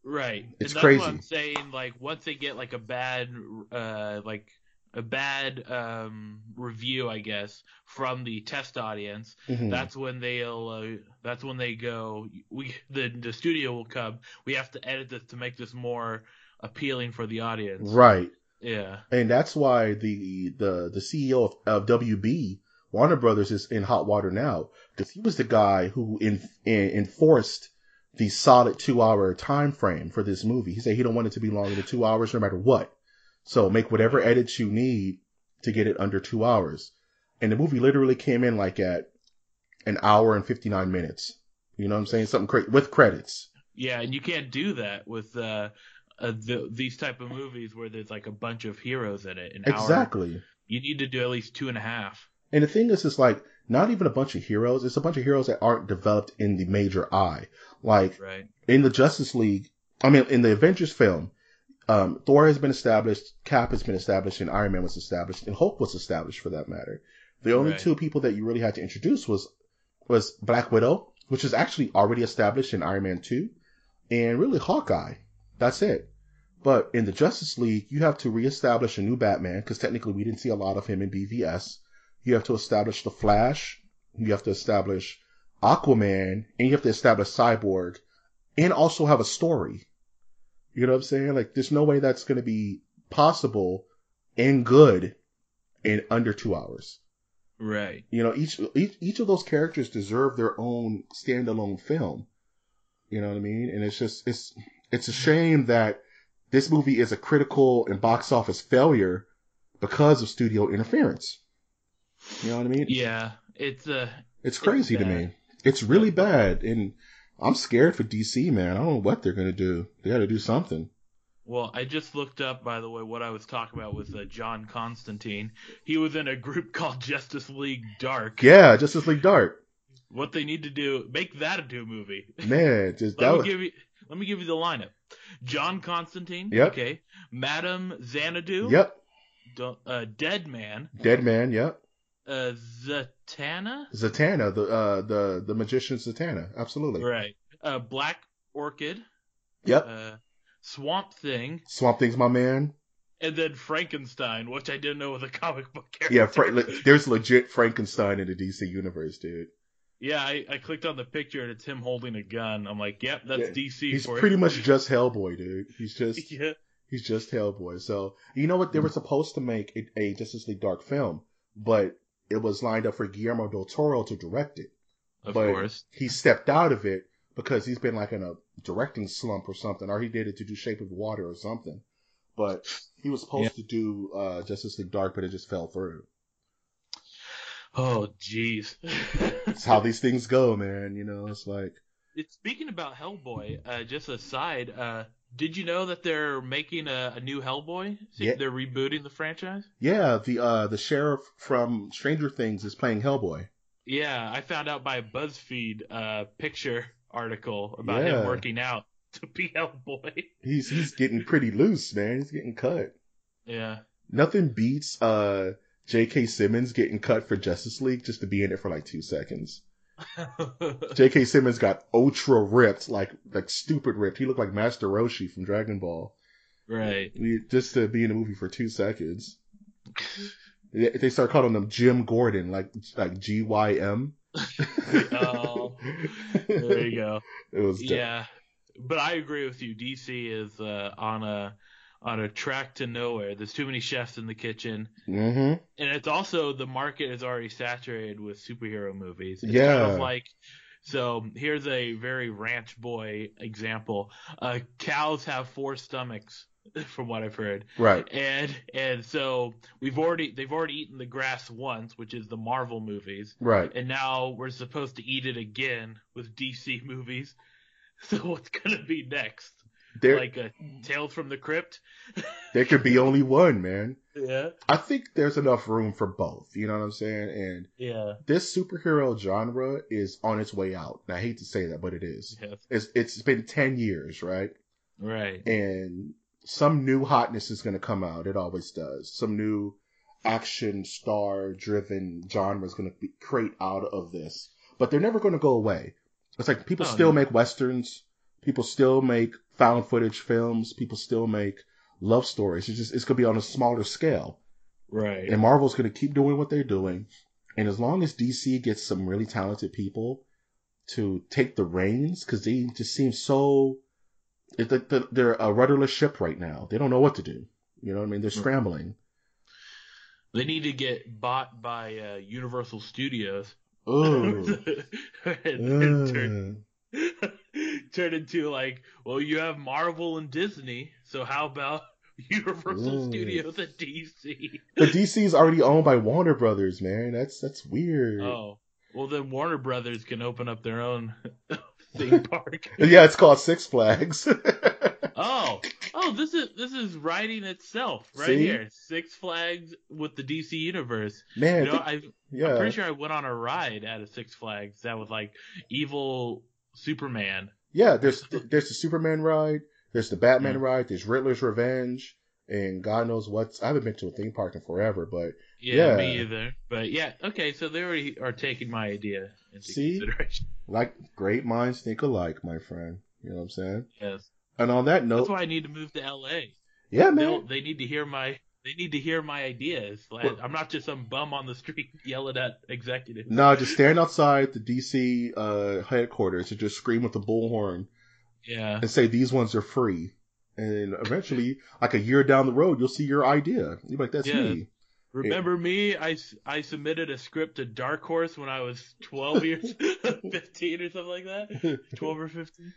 Right. It's and that's crazy. What I'm saying, like, once they get like a bad, uh, like a bad um review, I guess, from the test audience, Mhm. that's when they'll, uh, that's when they go, we, the the studio will come. We have to edit this to make this more appealing for the audience. Right. Yeah. And that's why the the the CEO of, of WB Warner Brothers is in hot water now because he was the guy who in, in, enforced the solid two hour time frame for this movie. He said he don't want it to be longer than two hours no matter what. So make whatever edits you need to get it under two hours. And the movie literally came in like at an hour and fifty nine minutes. You know what I'm saying? Something cra- with credits. Yeah, and you can't do that with uh, uh the, these type of movies where there's like a bunch of heroes in it. An hour. Exactly. You need to do at least two and a half. And the thing is, it's like not even a bunch of heroes. It's a bunch of heroes that aren't developed in the major eye. Like Right. in the Justice League, I mean, in the Avengers film, um, Thor has been established, Cap has been established, and Iron Man was established, and Hulk was established for that matter. The only Right. two people that you really had to introduce was was Black Widow, which is actually already established in Iron Man two, and really Hawkeye. That's it. But in the Justice League, you have to reestablish a new Batman because technically we didn't see a lot of him in BVS. You have to establish the Flash. You have to establish Aquaman, and you have to establish Cyborg, and also have a story. You know what I'm saying? Like, there's no way that's going to be possible and good in under two hours. Right. You know, each, each each of those characters deserve their own standalone film. You know what I mean? And it's just it's it's a shame that this movie is a critical and box office failure because of studio interference. You know what I mean? Yeah. It's uh It's crazy to me. It's really bad, and I'm scared for DC, man. I don't know what they're gonna do. They got to do something. well, I just looked up by the way what I was talking about with uh, John Constantine. He was in a group <laughs> called Justice League Dark. Yeah, Justice League Dark, What they need to do, make that a movie. man. Just <laughs> Let that me was, give you let me give you the lineup. John Constantine, Yep. okay. Madam Xanadu, yep. Uh, Dead Man, Dead Man, yep. uh, Zatanna, Zatanna, the uh, the the magician Zatanna, absolutely. right. Uh, Black Orchid, Yep. uh, Swamp Thing, Swamp Thing's my man. and then Frankenstein, which I didn't know was a comic book character. Yeah, Fra- le- there's legit Frankenstein in the DC universe, dude. Yeah, I, I clicked on the picture and it's him holding a gun. I'm like, yep, that's Yeah, DC He's pretty much <laughs> just Hellboy, dude. He's just <laughs> yeah, He's just Hellboy. So you know what? They were supposed to make a, a Justice League Dark film, but it was lined up for Guillermo del Toro to direct it. Of but course. he stepped out of it because he's been like in a directing slump or something, or he did it to do Shape of Water or something. But he was supposed to do uh, Justice League Dark, but it just fell through. Oh, jeez. It's how these things go, man. You know, it's like It's, speaking about Hellboy, uh, just a side, uh, did you know that they're making a, a new Hellboy? See, Yeah. They're rebooting the franchise? yeah, the uh, the sheriff from Stranger Things is playing Hellboy. Yeah, I found out by a BuzzFeed uh, picture article about Yeah. him working out <laughs> to be Hellboy. He's he's getting pretty loose, man. He's getting cut. Yeah. Nothing beats uh J.K. Simmons getting cut for Justice League just to be in it for like two seconds. <laughs> J.K. Simmons got ultra ripped, like like stupid ripped. He looked like Master Roshi from Dragon Ball. right. Just to be in a movie for two seconds. They start calling him Jim Gordon, like like G Y M. Oh, <laughs> there you go. It was dope. Yeah, but I agree with you. DC is uh, on a on a track to nowhere. There's too many chefs in the kitchen, Mm-hmm. and it's also the market is already saturated with superhero movies. It's Yeah. kind of like so. Here's a very ranch boy example. Uh, cows have four stomachs, <laughs> from what I've heard, Right. and and so we've already they've already eaten the grass once, which is the Marvel movies, Right. and now we're supposed to eat it again with DC movies. <laughs> So what's gonna be next? There Like a tale from the Crypt? <laughs> there could be only one, man. Yeah. I think there's enough room for both. You know what I'm saying? And Yeah. this superhero genre is on its way out. And I hate to say that, but it is. Yes. It's it's been ten years, right? Right. And some new hotness is going to come out. It always does. Some new action star driven genre is going to be create out of this, but they're never going to go away. It's like people Oh, still no. make westerns, people still make found footage films, people still make love stories. It's just it's going to be on a smaller scale. Right. And Marvel's going to keep doing what they're doing. And as long as DC gets some really talented people to take the reins, because they just seem so. it- they- they- They're a rudderless ship right now. They don't know what to do. You know what I mean? They're scrambling. They need to get bought by uh, Universal Studios. Oh. <laughs> and, and turn, turn into like, well, you have Marvel and Disney, so how about <laughs> Universal Ooh. Studios and DC? But DC's already owned by Warner Brothers, man. That's that's weird. Oh, well then Warner Brothers can open up their own <laughs> theme <laughs> park. Yeah, it's called Six Flags. Oh, oh, this is this is writing itself right See? here. Six Flags with the DC universe. man, You know, think- I yeah. I'm pretty sure I went on a ride at a Six Flags that was like evil Superman. Yeah, there's there's the Superman ride, there's the Batman Mm. ride, there's Riddler's Revenge, and God knows what's. I haven't been to a theme park in forever, but Yeah, Yeah. me either. But yeah, okay, so they already are taking my idea into See? consideration. like great minds think alike, my friend. You know what I'm saying? Yes, And on that note, that's why I need to move to LA. yeah, They'll, man. they need to hear my. They need to hear my ideas. Well- I'm not just some bum on the street <laughs> yelling at executives. No, just stand outside the DC uh, headquarters and just scream with the bullhorn Yeah. and say these ones are free. And eventually, like a year down the road, you'll see your idea. You're like, that's Yeah. me. Remember me? I, I submitted a script to Dark Horse when I was 12 years, <laughs> 15 or something like that. <laughs> 12 or 15.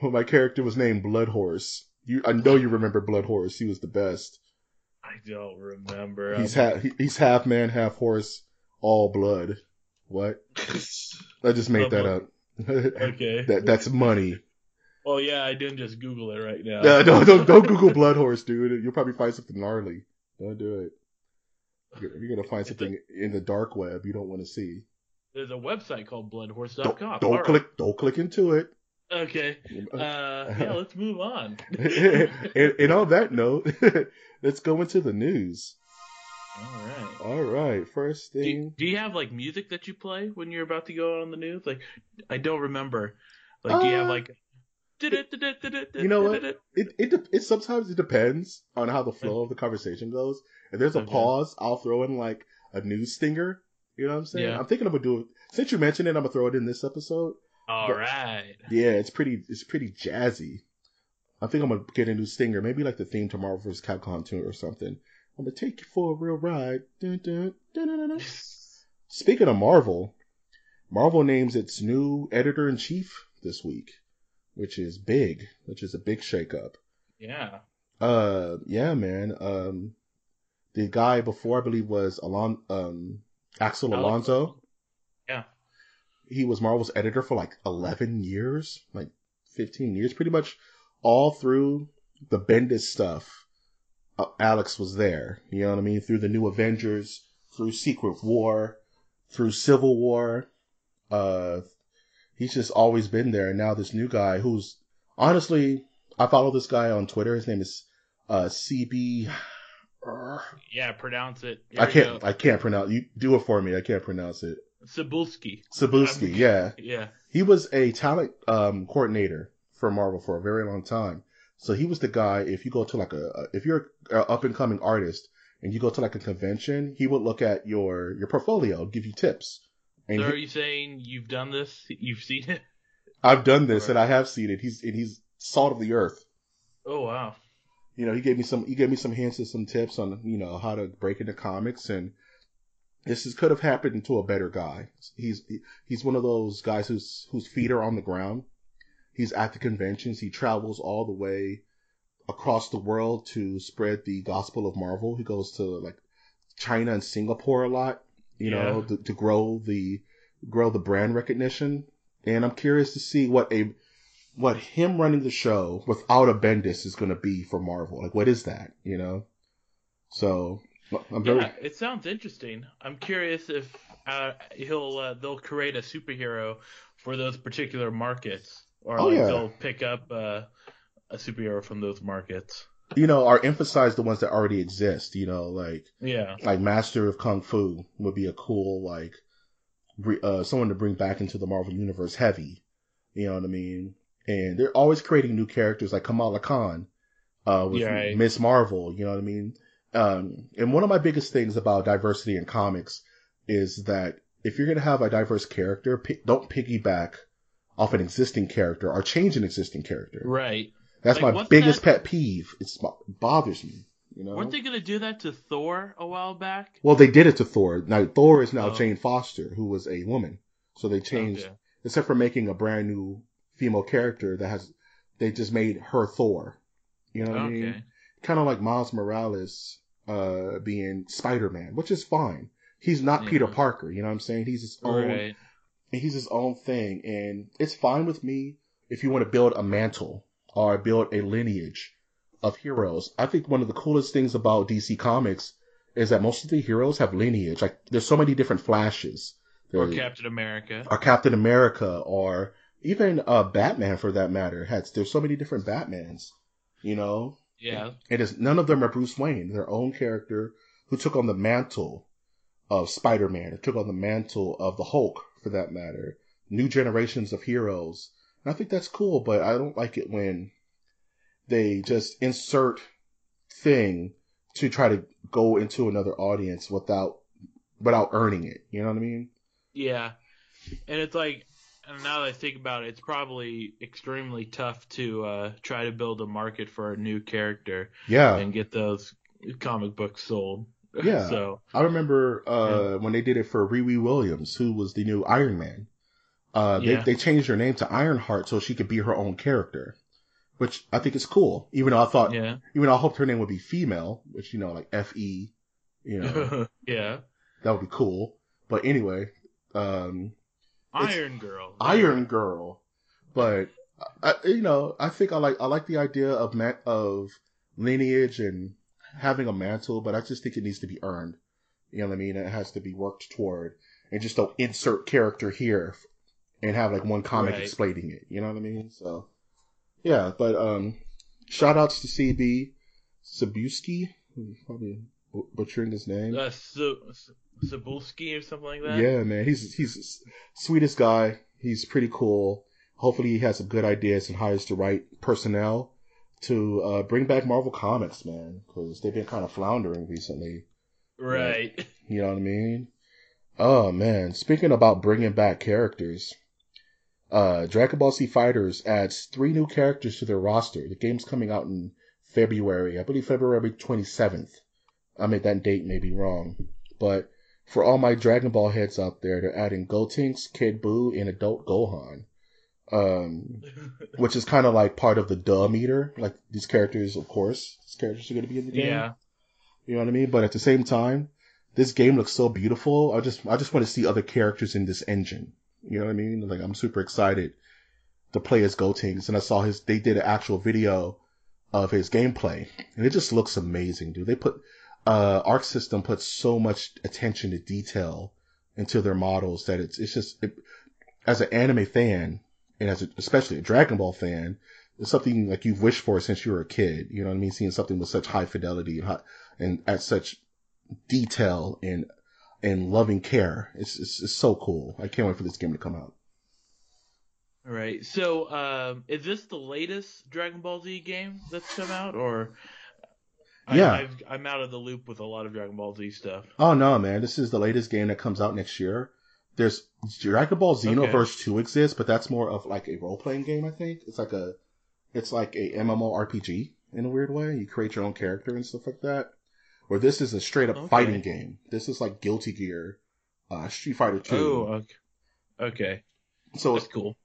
when my character was named Blood Horse. You, I know you remember Blood Horse. He was the best. I don't remember. He's half he's half man, half horse, all blood. What? I just made that up. <laughs> okay. that that's money. Well, yeah, I didn't just Google it right now. No, no, don't don't Google blood horse, dude. You'll probably find something gnarly. Don't do it. You're, you're gonna find something in the dark web you don't want to see. There's a website called Don't, bloodhorse.com. don't right. click. Don't click into it. Okay. Uh, yeah, <laughs> let's move on. <laughs> and, and on that note, <laughs> let's go into the news. All right. All right, first thing. do you have like music that you play when you're about to go on the news? Like, I don't remember. Like, do you have Uh, like? you know what? It it it sometimes it depends on how the flow of the conversation goes. If there's a Okay. pause, I'll throw in like a news stinger. You know what I'm saying? Yeah. I'm thinking I'm gonna do it. Since you mentioned it, I'm gonna throw it in this episode. All right. Yeah, it's pretty it's pretty jazzy. I think I'm gonna get a new stinger, maybe like the theme to Marvel vs. Capcom 2 or something. I'm gonna take you for a real ride. Dun, dun, dun. <laughs> Speaking of Marvel, Marvel names its new editor in chief this week, which is big, which is a big shakeup. Yeah. Uh, yeah, man. Um, the guy before I believe was Alon, um, Axel Alonso. He was Marvel's editor for like 11 years, like 15 years, pretty much all through the Bendis stuff. Uh, Alex was there, you know what I mean? Through the new Avengers, through Secret War, through Civil War. Uh, he's just always been there. And now this new guy who's honestly, I follow this guy on Twitter. His name is, uh, CB. Yeah, pronounce it. I Here can't. I can't pronounce, you do it for me. I can't pronounce it. Cebulski. Sabusky, yeah. Yeah. He was a talent um, coordinator for Marvel for a very long time. So he was the guy. If you go to like a, if you're an up and coming artist and you go to like a convention, he would look at your your portfolio, give you tips. And So he- are you saying you've done this? You've seen it? I've done this and I have seen it. He's and he's salt of the earth. Oh wow. You know, he gave me some he gave me some hints and some tips on you know how to break into comics and this is, could have happened to a better guy. He's he's one of those guys whose whose feet are on the ground. He's at the conventions. He travels all the way across the world to spread the gospel of Marvel. He goes to like China and Singapore a lot, you know, to, to grow the grow the brand recognition. And I'm curious to see what a what him running the show without a Bendis is going to be for Marvel. Like, what is that? You know. So very Yeah, it sounds interesting. I'm curious if uh, he'll uh, they'll create a superhero for those particular markets, or Oh, like yeah. they'll pick up uh, a superhero from those markets. you know or emphasize the ones that already exist. You know, like Yeah. like Master of Kung Fu would be a cool like re- uh, someone to bring back into the Marvel universe heavy. You know what I mean? And they're always creating new characters like Kamala Khan uh, with Yeah. Miss Marvel. You know what I mean? Um, and one of my biggest things about diversity in comics is that if you're going to have a diverse character, pi- don't piggyback off an existing character or change an existing character. Right. That's Like, my biggest that- pet peeve. It bothers me. You know? Weren't they gonna do that to Thor a while back? Well, they did it to Thor. Now Thor is now Oh. Jane Foster, who was a woman. So they changed, Okay. except for making a brand new female character that has, they just made her Thor. You know what I mean? Okay. Kind of like Miles Morales, uh, being Spider-Man, which is fine. He's not. Peter Parker. You know what I'm saying? He's his own, Right. he's his own thing. And it's fine with me if you want to build a mantle or build a lineage of heroes. I think one of the coolest things about DC Comics is that most of the heroes have lineage. Like there's so many different flashes. Or Captain America. or Captain America or even uh Batman for that matter. Has there's so many different Batmans, you know? Yeah. It is none of them are Bruce Wayne. Their own character who took on the mantle of Spider-Man, or took on the mantle of the Hulk for that matter. New generations of heroes. And I think that's cool, but I don't like it when they just insert thing to try to go into another audience without without earning it. You know what I mean? Yeah. And it's like, and now that I think about it, it's probably extremely tough to uh, try to build a market for a new character Yeah. and get those comic books sold. <laughs> Yeah. so I remember uh, when they did it for Riri Williams, who was the new Iron Man. Uh, Yeah. they, they changed her name to Ironheart so she could be her own character, which I think is cool. Even though I thought, yeah, even though I hoped her name would be female, which you know, like F E, you know, <laughs> yeah. that would be cool. But anyway, um, Iron Girl. Iron Girl. But I, you know, I think I like I like the idea of ma- of lineage and having a mantle, but I just think it needs to be earned. You know what I mean? It has to be worked toward, and just don't insert character here and have like one comic Right. explaining it. You know what I mean? So yeah, but um, shout outs to CB Sabuski, probably bu- butchering his name. Uh, so, Cebulski or something like that. Yeah, man, he's he's the sweetest guy. He's pretty cool. Hopefully, he has some good ideas and hires the right personnel to uh, bring back Marvel Comics, man, because they've been kind of floundering recently. Right. You know what I mean? Oh man, speaking about bringing back characters, Uh, Dragon Ball Z Fighters adds three new characters to their roster. The game's coming out in February, I believe February 27th. I mean, that date may be wrong. But for all my Dragon Ball heads out there, they're adding Gotenks, Kid Buu, and Adult Gohan. Um, <laughs> which is kind of like part of the duh meter. Like these characters, of course, these characters are going to be in the game. Yeah. You know what I mean? But at the same time, this game looks so beautiful. I just, I just want to see other characters in this engine. You know what I mean? Like I'm super excited to play as Gotenks, and I saw his. They did an actual video of his gameplay, and it just looks amazing, dude. They put uh, Arc System puts so much attention to detail into their models that it's it's just it, as an anime fan and as a, especially a Dragon Ball fan, it's something like you've wished for since you were a kid. You know what I mean? Seeing something with such high fidelity and high, and at such detail and and loving care. It's, it's it's so cool. I can't wait for this game to come out. All right. So, um, is this the latest Dragon Ball Z game that's come out, or? Yeah. I, I'm out of the loop with a lot of Dragon Ball Z stuff. Oh no, man! This is the latest game that comes out next year. There's Dragon Ball Xenoverse Two exists, but that's more of like a role playing game. I think it's like a it's like a MMORPG in a weird way. You create your own character and stuff like that. Where this is a straight up Okay. fighting game. This is like Guilty Gear, uh, Street Fighter Two. Oh, okay. Okay, so that's cool.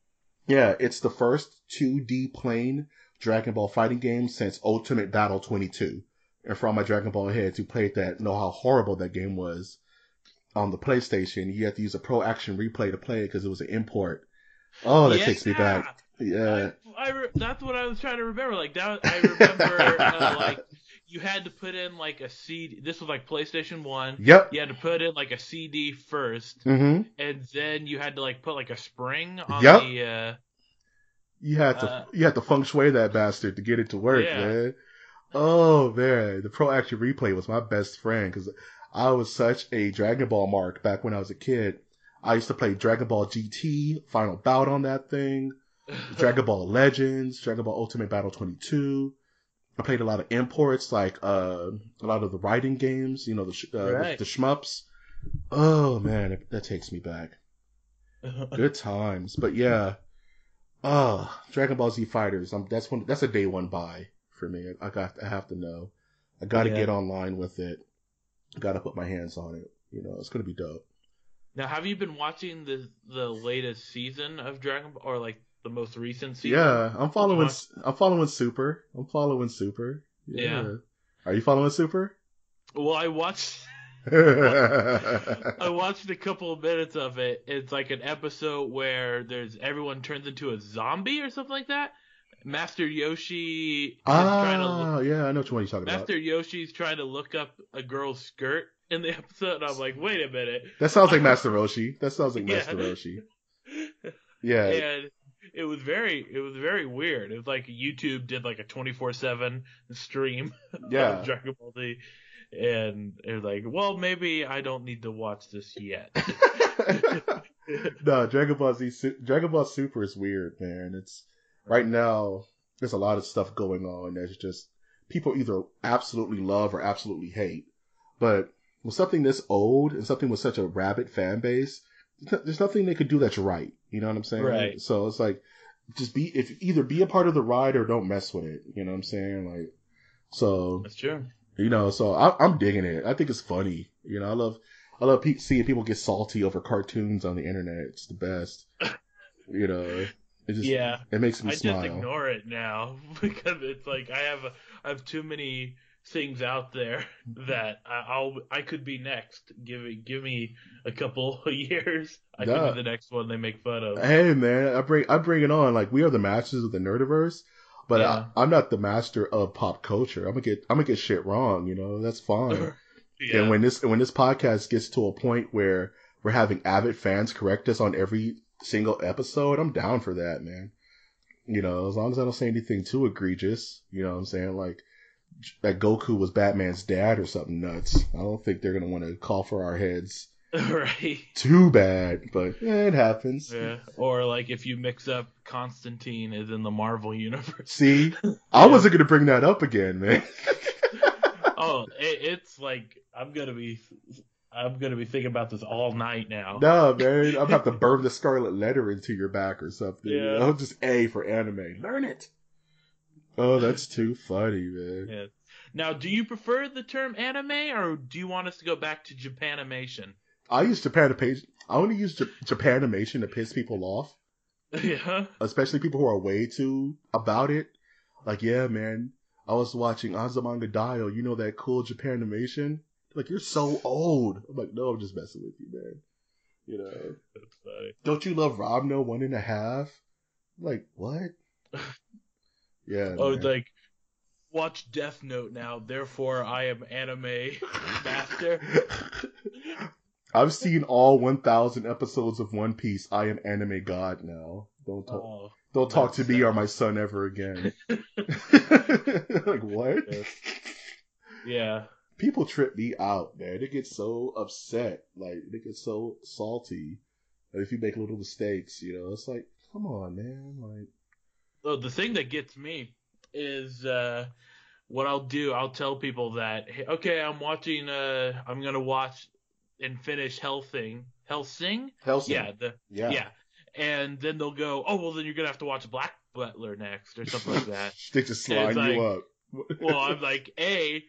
Yeah, it's the first 2D plane Dragon Ball fighting game since Ultimate Battle 22. And for all my Dragon Ball heads who played that know how horrible that game was on the PlayStation. You had to use a Pro Action Replay to play it because it was an import. Oh, that takes me back. Yeah. I, I re- that's what I was trying to remember. Like that, I remember uh, like you had to put in like a CD. This was like PlayStation One. Yep. You had to put in like a CD first, Mm-hmm. and then you had to like put like a spring on Yep. the. Uh, You had to Uh, you had to feng shui that bastard to get it to work, Yeah. man. Oh man, the Pro Action Replay was my best friend because I was such a Dragon Ball mark back when I was a kid. I used to play Dragon Ball GT, Final Bout on that thing, <laughs> Dragon Ball Legends, Dragon Ball Ultimate Battle 22. I played a lot of imports, like uh, a lot of the writing games, you know, the sh- uh, Right. the, the shmups. Oh man, that, that takes me back. <laughs> Good times, but yeah. Oh, Dragon Ball Z Fighters. Um, that's one. That's a day one buy for me. I got. I have to know. I got to Yeah. get online with it. Got to put my hands on it. You know, it's gonna be dope. now, have you been watching the the latest season of Dragon Ball, or like the most recent season? Yeah, I'm following. Watch- I'm following Super. I'm following Super. Yeah. Are you following Super? Well, I watched. <laughs> I <laughs> watched a couple of minutes of it. It's like an episode where there's everyone turns into a zombie or something like that. Master Yoshi is trying to look, ah, yeah, I know which one you're talking Master Yoshi's trying to look up a girl's skirt in the <laughs> episode. And I'm like, wait a minute. That sounds like Master <laughs> Roshi. That sounds like Yeah. Master Roshi. Yeah, And it was very, it was very weird. It was like YouTube did like a 24/7 stream <laughs> yeah. of Dragon Ball Z, and was like, well, maybe I don't need to watch this yet. no, Dragon Ball Z, Dragon Ball Super is weird, man. It's right now. There's a lot of stuff going on. There's just people either absolutely love or absolutely hate. But with something this old and something with such a rabid fan base, there's nothing they could do that's right. You know what I'm saying? Right. So it's like, just be if either be a part of the ride or don't mess with it. You know what I'm saying? Like, so That's true. you know, so I, I'm digging it. I think it's funny. You know, I love, I love pe- seeing people get salty over cartoons on the internet. It's the best. you know, it just, Yeah. it makes me I smile. I just ignore it now <laughs> because it's like I have I have too many things out there mm-hmm. that I, I'll I could be next. Give it give me a couple of <laughs> years. I Duh. could be the next one they make fun of. Hey man, I bring, I bring it on. Like we are the masters of the nerdiverse, but Yeah. I, I'm not the master of pop culture. I'm gonna get, I'm gonna get shit wrong. You know, that's fine. <laughs> yeah. And when this when this podcast gets to a point where we're having avid fans correct us on every single episode, I'm down for that, man. You know, as long as I don't say anything too egregious, you know what I'm saying? Like that Goku was Batman's dad or something nuts. I don't think they're gonna want to call for our heads <laughs> right. too bad, but yeah, it happens. Yeah. Or like if you mix up Constantine is in the Marvel universe. See, <laughs> I wasn't gonna bring that up again, man. <laughs> oh, it, it's like I'm gonna be I'm gonna be thinking about this all night now. No, man, I'm gonna have to burn the scarlet letter into your back or something. Yeah. You know? Just A for anime. Learn it. Oh, that's too funny, man. Yeah. Now, do you prefer the term anime, or do you want us to go back to Japanimation? I use Japanimation. I only use J- Japanimation to piss people off, <laughs> yeah. especially people who are way too about it. Like, yeah, man, I was watching Azumanga Daioh. You know that cool Japanimation? Like, you're so old. I'm like, no, I'm just messing with you, man. You know, That's funny. don't you love Ranma one and a half? I'm like, what? <laughs> Yeah. Oh, man. like watch Death Note now. Therefore, I am anime <laughs> master. I've seen all 1,000 episodes of One Piece. I am anime god now. Don't talk. Oh, Don't talk to that's me sad. or my son ever again. <laughs> like what? Yes. yeah. People trip me out, man. They get so upset. Like they get so salty. if you make little mistakes, you know, it's like, come on, man. Like Oh, the thing that gets me is uh, what I'll do. I'll tell people that, hey, okay, I'm watching. Uh, I'm gonna watch and finish Hellsing. Hellsing? Hellsing. Yeah. The Yeah. yeah. And then they'll go, oh well, then you're gonna have to watch Black Butler next or something like that. <laughs> they just And slime you like- up. well, <laughs> I'm like, a,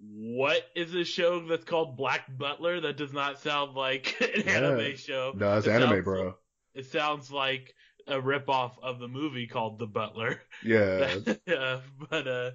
what is a show that's called Black Butler? That does not sound like <laughs> an Yeah. anime show. no, it's It anime, sounds- bro. It sounds like a ripoff of the movie called The Butler. Yeah. uh, <laughs> but uh,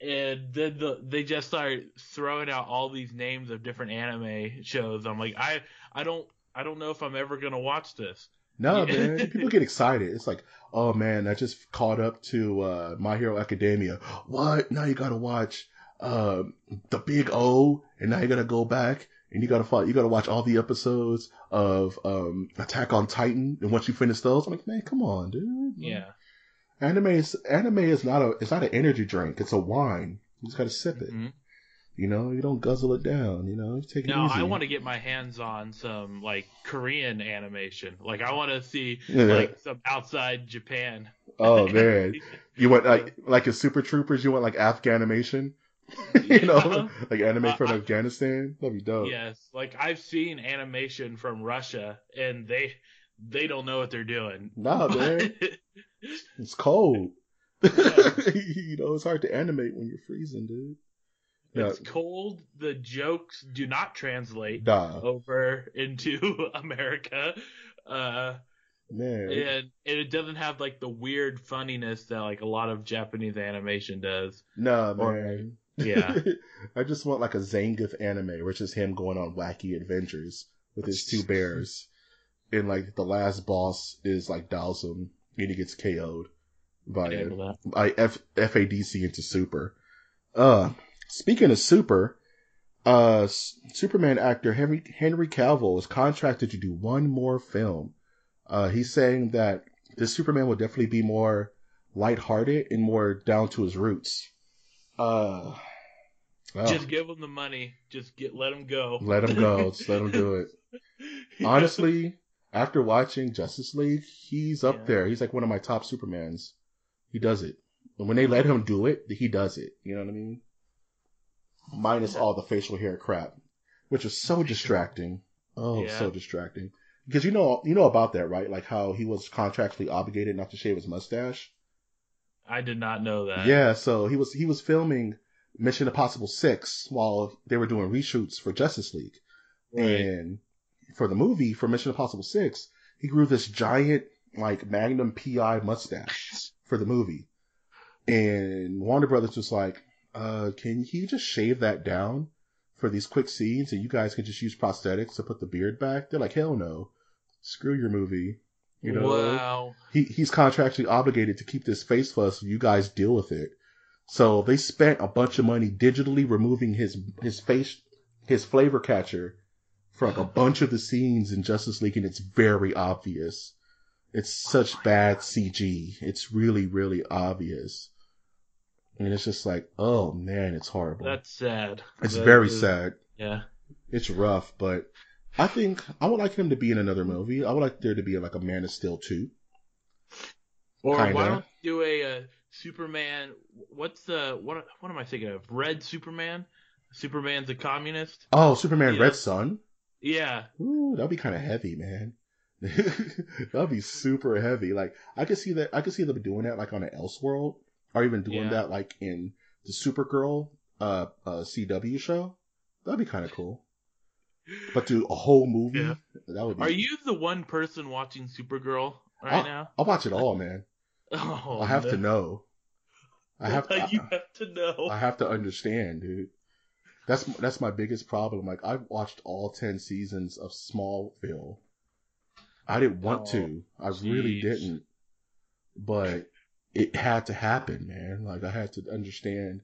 and then the, they just start throwing out all these names of different anime shows. I'm like, I, I don't, I don't know if I'm ever gonna watch this. No, Yeah. man. People get excited. It's like, oh man, I just caught up to uh, My Hero Academia. What? Now you gotta watch uh, the Big O, and now you gotta go back and you gotta follow, you gotta watch all the episodes of um, Attack on Titan. And once you finish those, I'm like, man, come on, dude. Yeah. Anime is anime is not a it's not an energy drink. It's a wine. You just gotta sip it. Mhm. You know, you don't guzzle it down. You know, you take it Now easy. I want to get my hands on some like Korean animation. Like I want to see Yeah. like some outside Japan. Oh man, <laughs> you want like like a Super Troopers? You want like Afghanimation? <laughs> you know, like anime from I- Afghanistan. That'd be dope. Yes, like I've seen animation from Russia, and they they don't know what they're doing. Nah, <laughs> man, it's cold. <laughs> you know, it's hard to animate when you're freezing, dude. Yeah. it's cold. The jokes do not translate Nah, over into America, uh, man. and, and it doesn't have like the weird funniness that like a lot of Japanese animation does. Nah, Or- man. Yeah. <laughs> I just want like a Zangief anime, which is him going on wacky adventures with his two bears. And like the last boss is like Dhalsim, and he gets KO'd by I by F- FADC into Super. Uh, speaking of Super, uh, S- Superman actor Henry Henry Cavill is contracted to do one more film. Uh, he's saying that the Superman will definitely be more lighthearted and more down to his roots. Uh, well, Just give them the money. Just get let them go. let him go. Just let him do it. <laughs> Honestly, after watching Justice League, he's up Yeah. there. He's like one of my top Supermans. He does it. And when they let him do it, he does it. You know what I mean? Minus all the facial hair crap, which is so distracting. Oh, Yeah. so distracting. Because you know, you know about that, right? Like how he was contractually obligated not to shave his mustache. I did not know that. Yeah, so he was he was filming Mission Impossible Six while they were doing reshoots for Justice League. Right. And for the movie, for Mission Impossible 6, he grew this giant, like, Magnum PI mustache <laughs> for the movie. And Warner Brothers was like, uh, can you just shave that down for these quick scenes and you guys can just use prosthetics to put the beard back? They're like, hell no. Screw your movie. You know? Wow. he he's contractually obligated to keep this face for us. So you guys deal with it. So they spent a bunch of money digitally removing his his face his flavor catcher from a bunch of the scenes in Justice League, and it's very obvious. It's such bad CG. It's really really obvious, and it's just like, oh man, it's horrible. That's sad. it's That very is- sad. Yeah. It's rough, but I think I would like him to be in another movie. I would like there to be like a Man of Steel two. Or Kinda. why don't you do a, uh Superman? What's the what? What am I thinking of? Red Superman. Superman's a communist. Oh, Superman Yeah. Red Sun. Yeah, Ooh, that'd be kind of heavy, man. <laughs> that'd be super heavy. Like I could see that. I could see them doing that like on an Elseworld, or even doing Yeah. that like in the Supergirl uh, uh CW show. That'd be kind of cool. But do a whole movie? Yeah. That would be. are you the one person watching Supergirl right I'll, now? I'll watch it all, man. <laughs> Oh, I have no. to know. I have to. <laughs> you have to know. I have to understand, dude. That's that's my biggest problem. Like I've watched all ten seasons of Smallville. I didn't want Oh, to. I really didn't. But it had to happen, man. Like I had to understand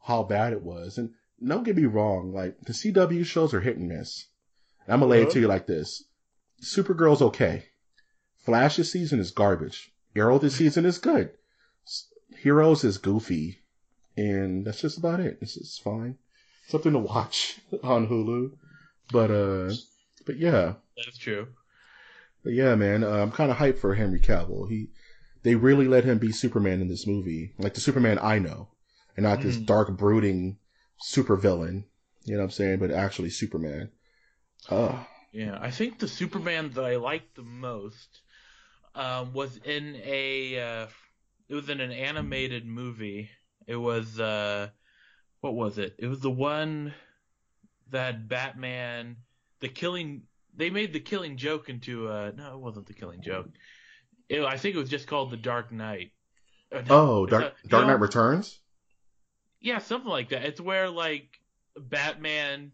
how bad it was. And don't get me wrong, like the CW shows are hit and miss. I'm gonna lay it to you like this: Supergirl's okay. Flash this season is garbage. Arrow this season is good. Heroes is goofy, and that's just about it. It's, it's fine. Something to watch <laughs> on Hulu, but uh, but yeah, That's true. but yeah, man, uh, I'm kind of hyped for Henry Cavill. He, they really let him be Superman in this movie, like the Superman I know, and not this Mhm. dark, brooding super villain. You know what I'm saying? But actually Superman. Uh, Yeah, I think the Superman that I liked the most um, was in a uh, it was in an animated movie. It was uh, what was it? It was the one that Batman, the Killing. They made the Killing Joke into a no, it wasn't the Killing Joke. It, I think it was just called the Dark Knight. Uh, no, oh, Dark a- Dark no, Knight Returns. Yeah, something like that. It's where like Batman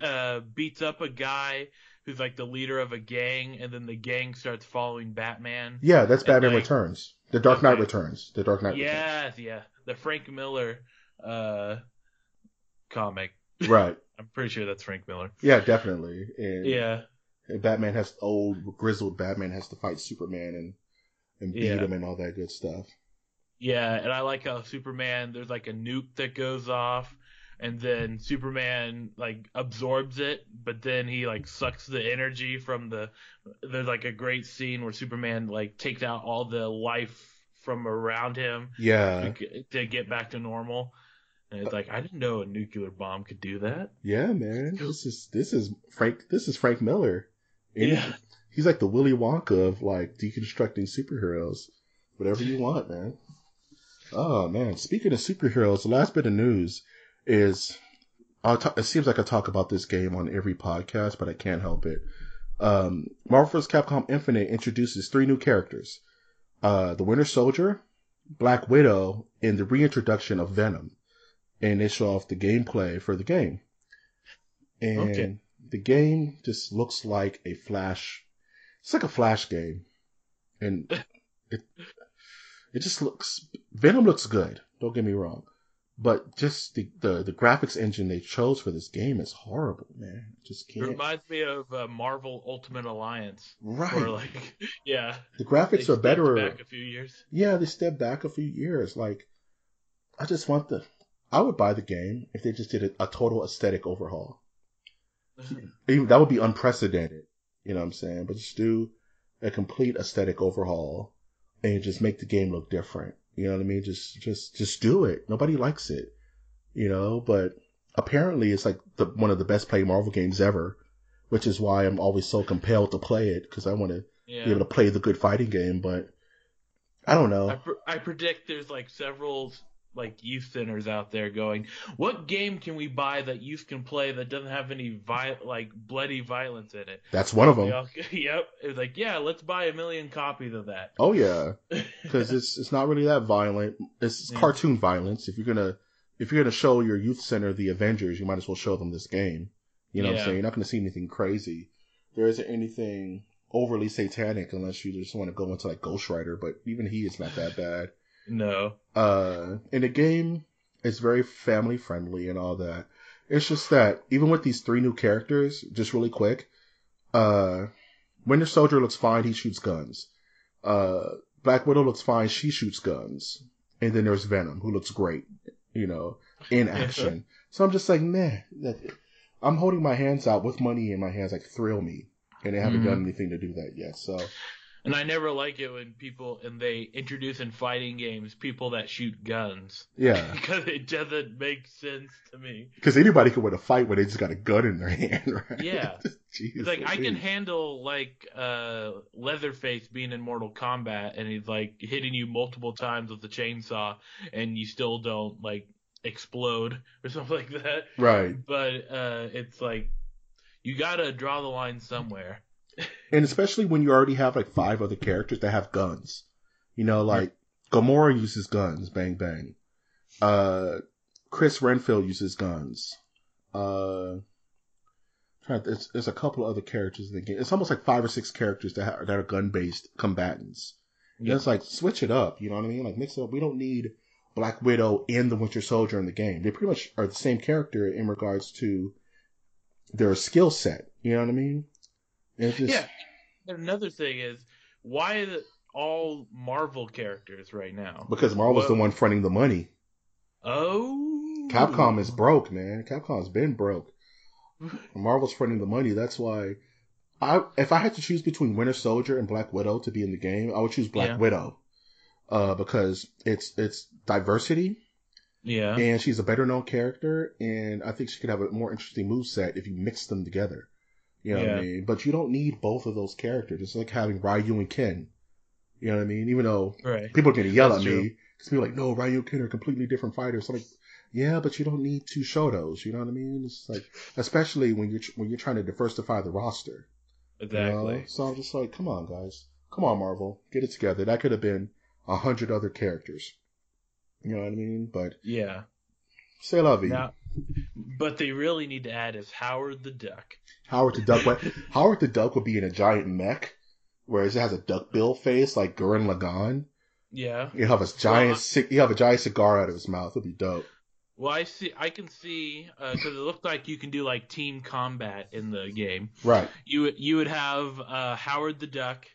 uh, beats up a guy who's like the leader of a gang, and then the gang starts following Batman. Yeah, that's Batman like- Returns. The Dark Knight Okay. Returns. The Dark Knight Yes, yeah, the Frank Miller uh, comic. Right. <laughs> I'm pretty sure that's Frank Miller. Yeah, definitely. And, Yeah, Batman has old grizzled Batman has to fight Superman and and beat Yeah. him and all that good stuff. Yeah, and I like how Superman. There's like a nuke that goes off. And then Superman like absorbs it, but then he like sucks the energy from the. There's like a great scene where Superman like takes out all the life from around him Yeah. to, get- to get back to normal. And it's like I didn't know a nuclear bomb could do that. Yeah, man. This is this is Frank this is Frank Miller. And Yeah. He's like the Willy Wonka of like deconstructing superheroes. Whatever you want, man. Oh man. Speaking of superheroes, the last bit of news is talk, it seems like I talk about this game on every podcast, but I can't help it. Um, Marvel vs. Capcom Infinite introduces three new characters. Uh, the Winter Soldier, Black Widow, and the reintroduction of Venom. And they show off the gameplay for the game. And Okay. the game just looks like a flash. It's like a flash game. And <laughs> it, it just looks, Venom looks good. Don't get me wrong. But just the, the, the graphics engine they chose for this game is horrible, man. Just It can't. reminds me of uh, Marvel Ultimate Alliance, Right. where like <laughs> yeah, the they graphics are stepped better. back a few years. Yeah, they stepped back a few years. Like, I just want the. I would buy the game if they just did a, a total aesthetic overhaul. <laughs> Even, that would be unprecedented. You know what I'm saying? But just do a complete aesthetic overhaul and just make the game look different. You know what I mean? Just, just, just do it. Nobody likes it. You know, but apparently it's like the, one of the best played Marvel games ever, which is why I'm always so compelled to play it because I want to Yeah. be able to play the good fighting game. But I don't know. I, pr- I predict there's like several like youth centers out there going, what game can we buy that youth can play that doesn't have any vi- like bloody violence in it? That's one of them. All- <laughs> yep. It was like, yeah, let's buy a million copies of that. Oh yeah, <laughs> because it's it's not really that violent. It's Yeah. cartoon violence. If you're gonna if you're gonna show your youth center the Avengers, you might as well show them this game. You know what I'm saying? You're not gonna see anything crazy. There isn't anything overly satanic unless you just want to go into like Ghost Rider, but even he is not that bad. No. Uh, in the game, it's very family friendly and all that. It's just that even with these three new characters, just really quick, uh, Winter Soldier looks fine. He shoots guns. Uh, Black Widow looks fine. She shoots guns. And then there's Venom, who looks great, you know, in <laughs> action. so I'm just like, that, I'm holding my hands out with money in my hands, like thrill me. And they haven't Mhm. done anything to do that yet. So And I never like it when people and they introduce in fighting games people that shoot guns Yeah, <laughs> because it doesn't make sense to me. because anybody can win a fight when they just got a gun in their <laughs> hand, right? Yeah. <laughs> Jeez like I can handle like uh Leatherface being in Mortal Kombat and he's like hitting you multiple times with the chainsaw and you still don't like explode or something like that. right, But uh it's like you gotta draw the line somewhere. And especially when you already have like five other characters that have guns. You know, like Gamora uses guns, bang bang. Uh, Chris Redfield uses guns. Uh, trying to, there's, there's a couple of other characters in the game. It's almost like five or six characters that, ha- that are gun based combatants. Yeah. It's like switch it up. You know what I mean? Like mix it up. We don't need Black Widow and the Winter Soldier in the game. They pretty much are the same character in regards to their skill set. You know what I mean? Just, Yeah. Another thing is why is it all Marvel characters right now? Because Marvel's the one fronting the money. Oh Capcom is broke, man. Capcom's been broke. Marvel's fronting the money. That's why. I if I had to choose between Winter Soldier and Black Widow to be in the game, I would choose Black Yeah. Widow. Uh, because it's it's diversity Yeah. and she's a better known character, and I think she could have a more interesting move set if you mix them together. You know what I mean? But you don't need both of those characters. It's like having Ryu and Ken. You know what I mean? Even though Right. people are going to yell That's at true. me because people are like, no, Ryu and Ken are completely different fighters. I'm like, yeah, but you don't need two Shotos. You know what I mean? It's like, especially when you're when you're trying to diversify the roster. you know? Exactly. So I'm just like, come on, guys, come on, Marvel, get it together. That could have been a hundred other characters. You know what I mean? But Yeah. say la vie. Now, but they really need to add is Howard the Duck. Howard the Duck. But Howard the Duck would be in a giant mech, whereas it has a duck bill face like Gurren Lagann. Yeah. You have a giant, Well, you have a giant cigar out of his mouth. It'd be dope. Well, I see. I can see because it looked like you can do like team combat in the game. Right. You would- you would have uh, Howard the Duck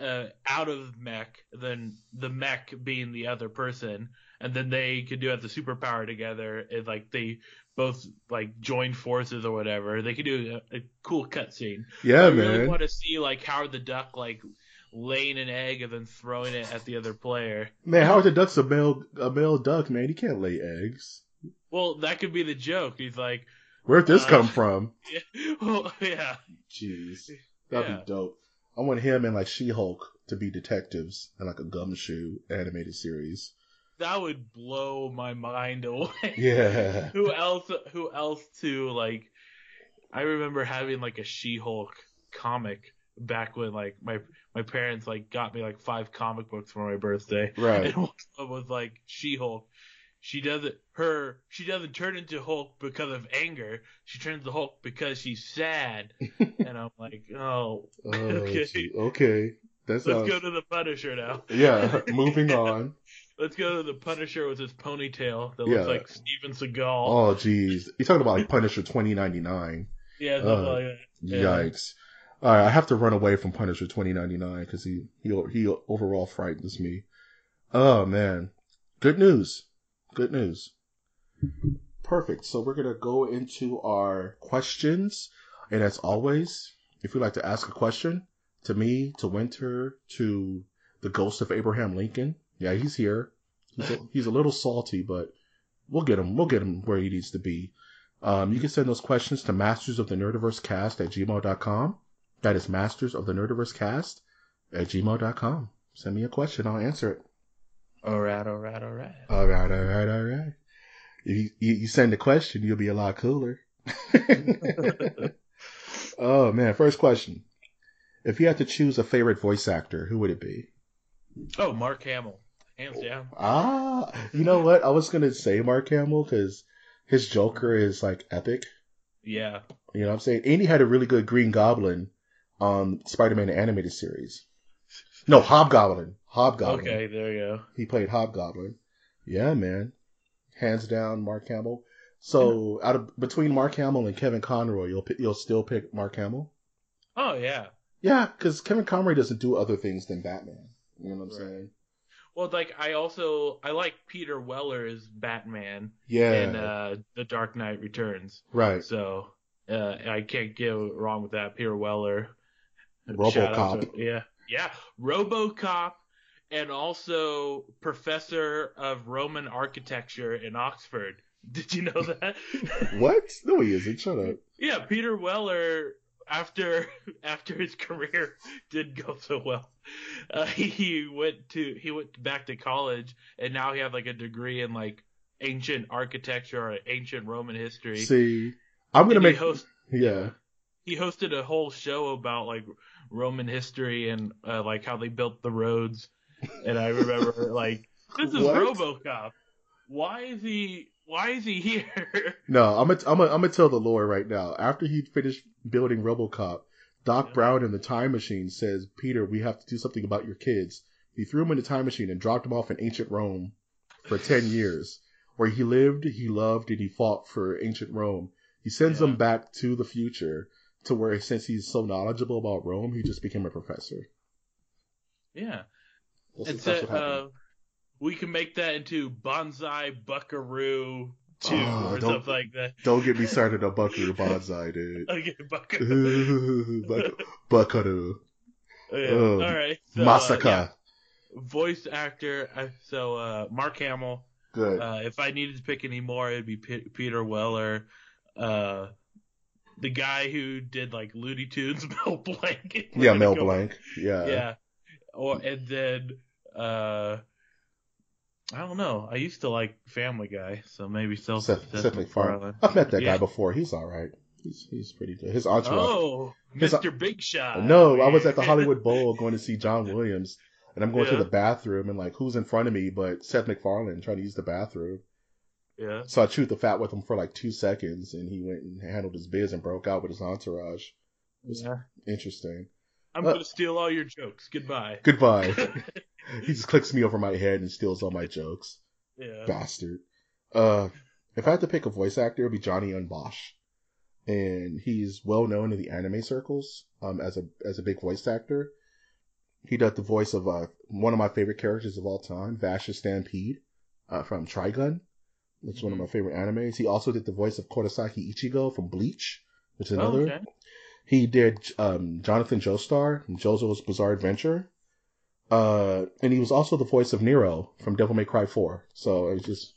uh, out of mech, then the mech being the other person, and then they could do have the superpower together. And like they both like join forces or whatever. They could do a, a cool cutscene. Yeah, I man. really want to see like Howard the Duck like laying an egg and then throwing it at the other player. Man, Howard the Duck's a male, a male duck, man. He can't lay eggs. Well, that could be the joke. He's like, Where'd this Uh, come from? <laughs> yeah, well, yeah. Jeez. That'd Yeah. be dope. I want him and like She-Hulk to be detectives in like a gumshoe animated series. That would blow my mind <laughs> away. Yeah. who else? Who else to like? I remember having like a She-Hulk comic back when like my my parents like got me like five comic books for my birthday, Right. and one of them was like She-Hulk. She doesn't her she doesn't turn into Hulk because of anger. She turns to Hulk because she's sad. <laughs> and I'm like, oh, Oh, <laughs> Okay. gee. okay. That's let's go to the Punisher now. Yeah. Moving on. Let's go to the Punisher with his ponytail that Yeah. looks like Steven Seagal. Oh, jeez. You're talking about like Punisher 2099. yeah, uh, like. Yeah. Yikes. All right, I have to run away from Punisher 2099 because he, he he overall frightens me. Oh man, good news, good news. Perfect. So we're gonna go into our questions, and as always, if you'd like to ask a question to me, to Wynter, to the ghost of Abraham Lincoln, yeah, he's here. He's a, he's a little salty, but we'll get him. We'll get him where he needs to be. Um, you can send those questions to masters of the nerdiverse cast at gmail.com. That is masters of the nerdiverse cast at gmail.com. Send me a question. I'll answer it. All right, all right, all right. All right, all right, all right. If you, you, you send a question, you'll be a lot cooler. <laughs> oh man, first question. If you had to choose a favorite voice actor, who would it be? Oh, Mark Hamill, hands down. Ah, you know what? I was gonna say Mark Hamill because his Joker is like epic. Yeah, You know what I'm saying? And he had a really good Green Goblin on Spider-Man animated series. No, Hobgoblin. Hobgoblin. okay, there you go. He played Hobgoblin. Yeah, man. Hands down, Mark Hamill. So, out of between Mark Hamill and Kevin Conroy, you'll you'll still pick Mark Hamill. Oh yeah. Yeah, because Kevin Conroy doesn't do other things than Batman. You know what I'm Right. saying? Well, like I also I like Peter Weller's Batman Yeah. in uh, The Dark Knight Returns. right. So uh, I can't go wrong with that. Peter Weller. RoboCop. To- yeah, Yeah, RoboCop, and also professor of Roman architecture in Oxford. <laughs> Did you know that? what? No, he isn't. Shut up. Yeah, Peter Weller. After <laughs> after his career <laughs> did go so well, uh, he went to he went back to college, and now he has like a degree in like ancient architecture or ancient Roman history. See, I'm gonna And make. he host, yeah. he hosted a whole show about like Roman history and uh, like how they built the roads. And I remember like <laughs> this is What? RoboCop. Why is he? Why is he here? <laughs> No, I'm gonna I'm gonna I'm tell the lore right now. After he finished building RoboCop, Doc Yeah. Brown in the time machine says, "Peter, we have to do something about your kids." He threw him in the time machine and dropped him off in ancient Rome for ten <laughs> years, where he lived, he loved, and he fought for ancient Rome. He sends Yeah. him back to the future to where, since he's so knowledgeable about Rome, he just became a professor. yeah, That's, and that's so what uh, we can make that into Banzai Buckaroo two Oh, or don't- something like that. Don't get me started on <laughs> Buckaroo Banzai, dude. <laughs> Okay, Buckaroo. <laughs> Buck- Buckaroo. Oh, All right. So, uh, Masaka. yeah, voice actor. uh, So uh, Mark Hamill. Good. Uh, if I needed to pick any more, it'd be P- Peter Weller. Uh, the guy who did like Looney Tunes, Mel Blanc. yeah, Mel Blanc. Yeah. Yeah. Or and then uh, I don't know. I used to like Family Guy, so maybe Seth, Seth, Seth, MacFarlane. I've met that Yeah. guy before. He's all right. He's he's pretty good. His entourage. Oh, His- Mr. Big Shot. no, I oh, was at the Hollywood <laughs> Bowl going to see John Williams, and I'm going to the bathroom, and like, who's in front of me? But Seth MacFarlane trying to use the bathroom. yeah. So I chewed the fat with him for like two seconds, and he went and handled his biz and broke out with his entourage. It was yeah. interesting. I'm Uh, gonna steal all your jokes. Goodbye. Goodbye. <laughs> he just clicks me over my head and steals all my jokes. yeah. Bastard. Uh, if I had to pick a voice actor, it'd be Johnny Yong Bosch, and he's well known in the anime circles um, as a as a big voice actor. He does the voice of uh, one of my favorite characters of all time, Vash the Stampede, uh, from Trigun, which is one of my favorite animes. He also did the voice of Kurosaki Ichigo from Bleach, which is Oh, another. okay. He did um, Jonathan Joestar from JoJo's Bizarre Adventure. Uh, and he was also the voice of Nero from Devil May Cry 4. So it was just.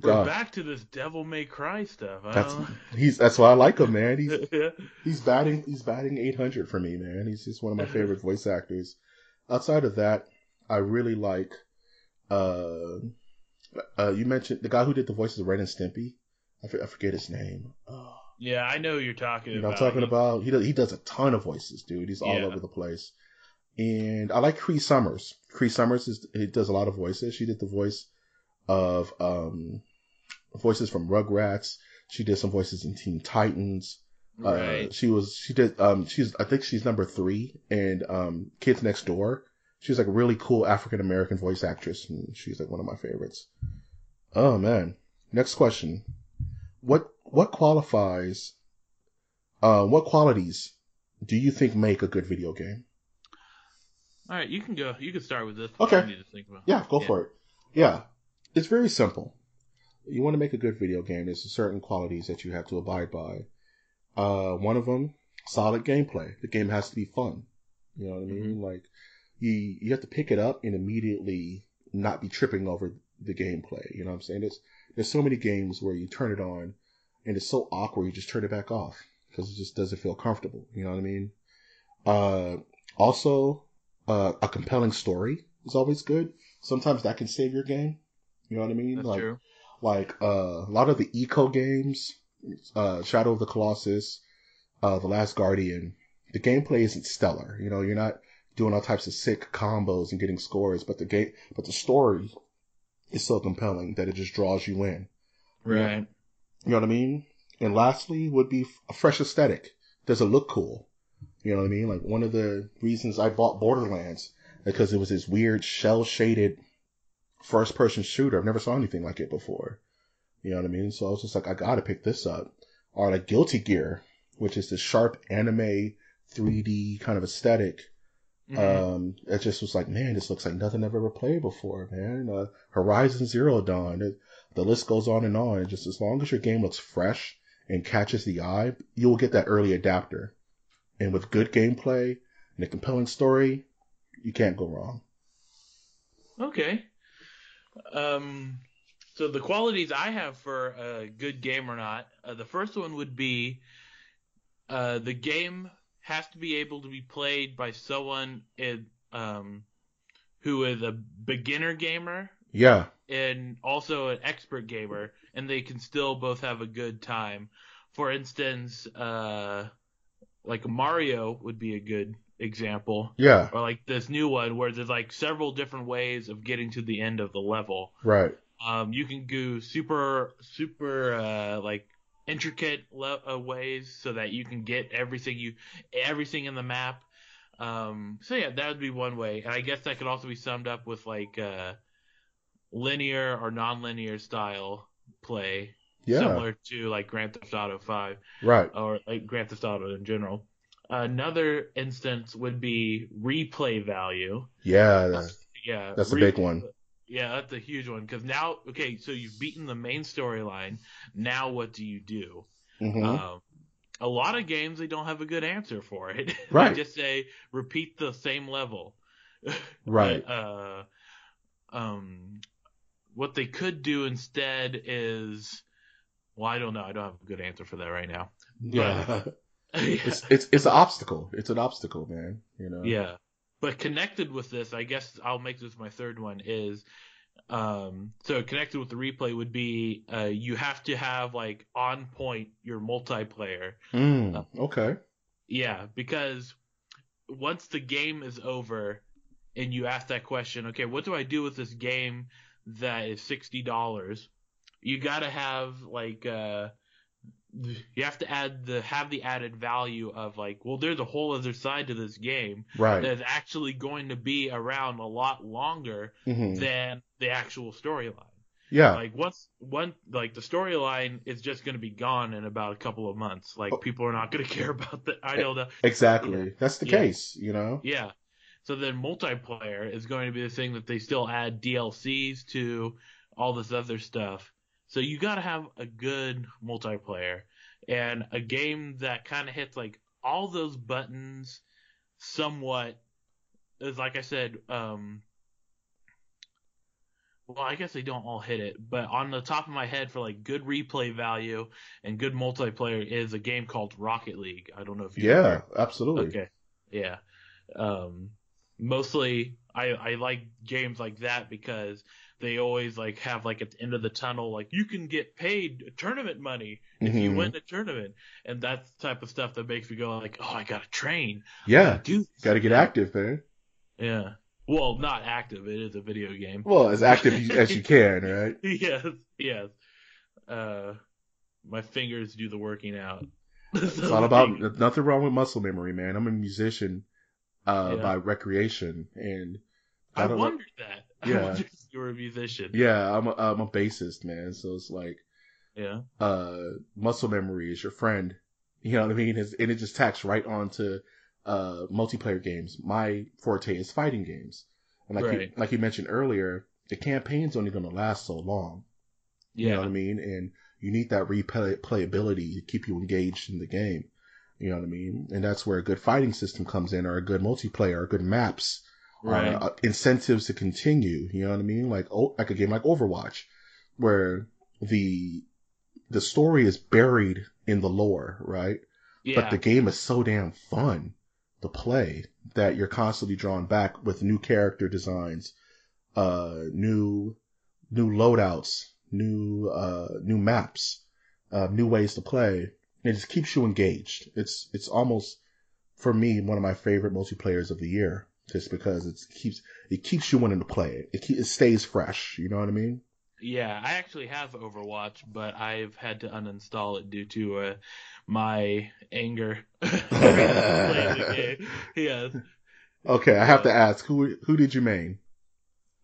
We're God, back to this Devil May Cry stuff. I that's <laughs> he's that's why I like him, man. He's <laughs> he's batting he's batting 800 for me, man. He's just one of my <laughs> favorite voice actors. Outside of that, I really like. Uh, uh, you mentioned the guy who did the voices of Ren and Stimpy. I, forget his name. Oh. Yeah, I know who you're talking You know, about. I'm talking about he does he does a ton of voices, dude. He's all Yeah. over the place. And I like Cree Summers. Cree Summers is he does a lot of voices. She did the voice of um voices from Rugrats. She did some voices in Teen Titans. Right. Uh, she was she did um she's I think she's number three and um Kids Next Door. She's like a really cool African American voice actress, and she's like one of my favorites. Oh man. Next question. What what qualifies uh what qualities do you think make a good video game? All right, you can go. You can start with this. Okay. I need to think about. Yeah, go for it. Yeah. It's very simple. You want to make a good video game, there's certain qualities that you have to abide by. Uh, one of them, solid gameplay. The game has to be fun. You know what I mean? Like, you, you have to pick it up and immediately not be tripping over the gameplay. You know what I'm saying? There's, there's so many games where you turn it on and it's so awkward, you just turn it back off because it just doesn't feel comfortable. You know what I mean? Uh, also, uh, a compelling story is always good. Sometimes that can save your game. You know what I mean? That's like, true. like uh, a lot of the Ico games, uh, Shadow of the Colossus, uh, The Last Guardian, the gameplay isn't stellar. You know, you're not doing all types of sick combos and getting scores, but the game, but the story is so compelling that it just draws you in. Right. You know what I mean? And lastly would be a fresh aesthetic. Does it look cool? You know what I mean? Like one of the reasons I bought Borderlands because it was this weird cel shaded first person shooter. I've never saw anything like it before. You know what I mean? So I was just like, I gotta pick this up. Or like Guilty Gear, which is this sharp anime 3D kind of aesthetic. Mhm. Um, it just was like, man, this looks like nothing I've ever played before, man. Uh, Horizon Zero Dawn. It, the list goes on and on. And Just as long as your game looks fresh and catches the eye, you will get that early adapter. And with good gameplay and a compelling story, you can't go wrong. Okay. Um, so the qualities I have for a good game or not, uh, the first one would be uh, the game has to be able to be played by someone in, um, who is a beginner gamer Yeah, and also an expert gamer, and they can still both have a good time. For instance, uh, like Mario would be a good example, yeah, or like this new one where there's like several different ways of getting to the end of the level. right. Um, you can do super, super, uh, like intricate le- uh, ways so that you can get everything you, everything in the map. Um, so yeah, that would be one way, and I guess that could also be summed up with like uh, linear or non-linear style play, Yeah, similar to like Grand Theft Auto Five right. or like Grand Theft Auto in general. Another instance would be replay value. Yeah, that- Yeah, That's a big one. Yeah, that's a huge one because now, okay, so you've beaten the main storyline. Now, what do you do? mhm. Um, a lot of games they don't have a good answer for it. <laughs> Right. they just say repeat the same level. <laughs> right. Uh, um, what they could do instead is, well, I don't know. I don't have a good answer for that right now. yeah. yeah. <laughs> <laughs> it's it's it's an obstacle. It's an obstacle, man. You know. Yeah. But connected with this, I guess I'll make this my third one is um so connected with the replay would be uh you have to have like on point your multiplayer. Mm, okay. Yeah, because once the game is over and you ask that question, okay, what do I do with this game that is $60? You got to have like uh you have to add the have the added value of like, well, there's a whole other side to this game Right. that's actually going to be around a lot longer hmm than the actual storyline. Yeah. Like once one like the storyline is just going to be gone in about a couple of months. Like Oh. people are not going <laughs> to care about the I know the exactly. yeah. That's the Yeah. case. You know. yeah. So then multiplayer is going to be the thing that they still add DLCs to all this other stuff. So you got to have a good multiplayer and a game that kind of hits like all those buttons somewhat is like I said um well, I guess they don't all hit it, but on the top of my head for like good replay value and good multiplayer is a game called Rocket League. I don't know if you Yeah. Absolutely. Okay. Yeah. Um, mostly I I like games like that because they always like have like at the end of the tunnel like you can get paid tournament money if you Mhm. win the tournament and that's the type of stuff that makes me go like oh I gotta train Yeah. do Got to get active, man. yeah well not active it is a video game Well, as active <laughs> as you can, right? yes yes uh my fingers do the working out <laughs> It's all about <laughs> nothing wrong with muscle memory, man. I'm a musician uh, Yeah. by recreation, and I, I don't know- wondered that <laughs> I Yeah. wondered if you were a musician yeah, I'm a, I'm a bassist, man. So it's like yeah uh, muscle memory is your friend. <laughs> You know what I mean? It's, and it just tacks right onto uh, multiplayer games. My forte is fighting games, and like you, like you mentioned earlier, the campaign's only going to last so long. You yeah know what I mean? And you need that replay playability to keep you engaged in the game. You know what I mean? And that's where a good fighting system comes in, or a good multiplayer, or good maps, right uh, incentives to continue. You know what I mean? Like oh, like a game like Overwatch, where the the story is buried in the lore, right? yeah But the game is so damn fun to play that you're constantly drawn back with new character designs, uh, new new loadouts, new uh, new maps, uh, new ways to play. It just keeps you engaged. It's it's almost for me one of my favorite multiplayers of the year, just because it keeps it keeps you wanting to play it. It, keep, it stays fresh. You know what I mean? Yeah, I actually have Overwatch, but I've had to uninstall it due to uh, my anger <laughs> <laughs> playing the game. Yes. Okay, I have to ask who who did you main?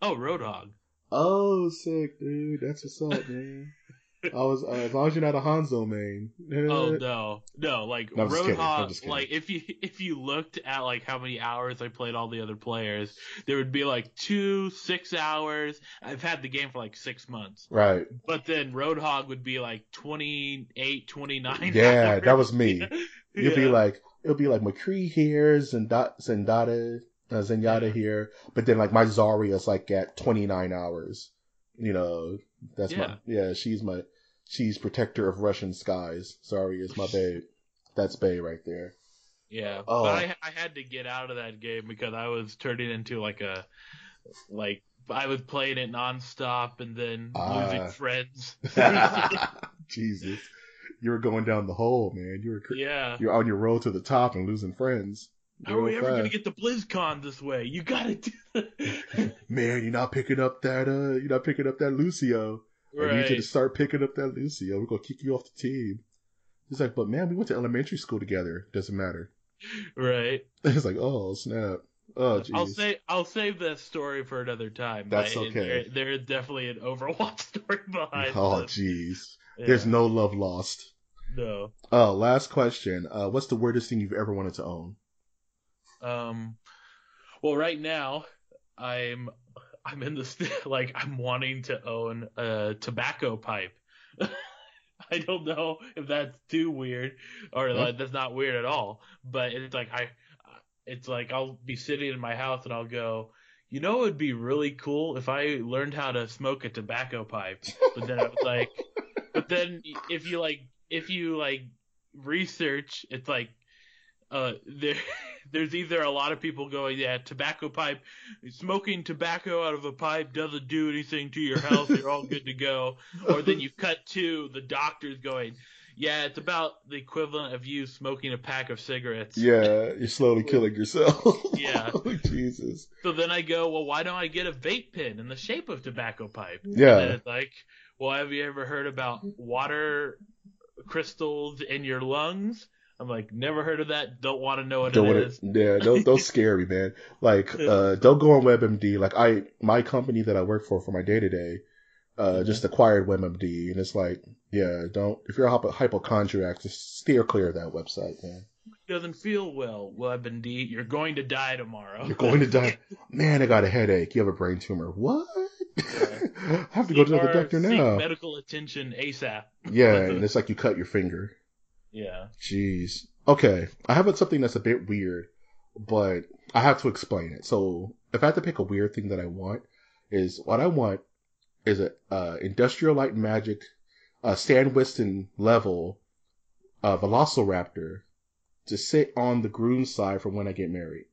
Oh, Roadhog. Oh, sick, dude. That's what's up, man. <laughs> I was uh, as long as you're not a Hanzo main. Oh <laughs> no, no, like No, I'm just kidding. I'm Roadhog. Like if you if you looked at like how many hours I played all the other players, there would be like two six hours. I've had the game for like six months, Right. but then Roadhog would be like 28, 29 Yeah, hours. that was me. <laughs> You'd be like, it'll be like McCree here, Zendata, Zendata, uh, Zenyatta Yeah. here, but then like my Zarya's like at 29 hours. You know, that's my Yeah. yeah. She's my she's protector of Russian skies. Sorry, is my babe. That's Bay right there. Yeah, Oh. but I I had to get out of that game because I was turning into like a like I was playing it nonstop and then Ah. losing friends. <laughs> <laughs> Jesus, you were going down the hole, man. You were cr- yeah. you're on your road to the top and losing friends. How are we ever gonna get to BlizzCon this way? You gotta do that. <laughs> Man, you're not picking up that. Uh, you're not picking up that Lucio. I need you to start picking up that Lucio. We're gonna kick you off the team. He's like, but man, we went to elementary school together. Doesn't matter. Right. <laughs> It's like, oh snap. Oh jeez. I'll say I'll save that story for another time. That's okay. There, there is definitely an Overwatch <laughs> story behind. Oh jeez. Yeah. There's no love lost. no. Oh, last question. Uh, what's the weirdest thing you've ever wanted to own? Um, well, right now I'm I'm in the <laughs> like I'm wanting to own a tobacco pipe. <laughs> I don't know if that's too weird or like that's not weird at all, but it's like I it's like I'll be sitting in my house and I'll go, you know, it would be really cool if I learned how to smoke a tobacco pipe. But then I was like, <laughs> but then if you like if you like research, it's like uh there there's either a lot of people going, yeah, tobacco pipe, smoking tobacco out of a pipe doesn't do anything to your health. You're all good to go. <laughs> Or then you cut to the doctors going, yeah, it's about the equivalent of you smoking a pack of cigarettes. Yeah, you're slowly killing yourself. Yeah. <laughs> oh, Jesus. So then I go, well, why don't I get a vape pen in the shape of tobacco pipe? Yeah. And it's like, well, have you ever heard about water crystals in your lungs? I'm like, never heard of that. Don't want to know what Don't it wanna, is. yeah, don't don't <laughs> scare me, man. Like, uh, don't go on WebMD. Like, I my company that I work for for my day to day, uh, just acquired WebMD, and it's like, yeah, don't if you're a hypo- hypochondriac, just steer clear of that website, man. Doesn't feel well. WebMD, you're going to die tomorrow. You're going to <laughs> die. Man, I got a headache. You have a brain tumor. What? <laughs> I have to go to the Or doctor now. medical attention ASAP. Yeah, and it's like you cut your finger. Yeah. Jeez. Okay, I have something that's a bit weird, but I have to explain it. So, if I had to pick a weird thing that I want, is what I want is a uh, industrial light magic, uh, Stan Winston level, uh, Velociraptor to sit on the groom's side for when I get married.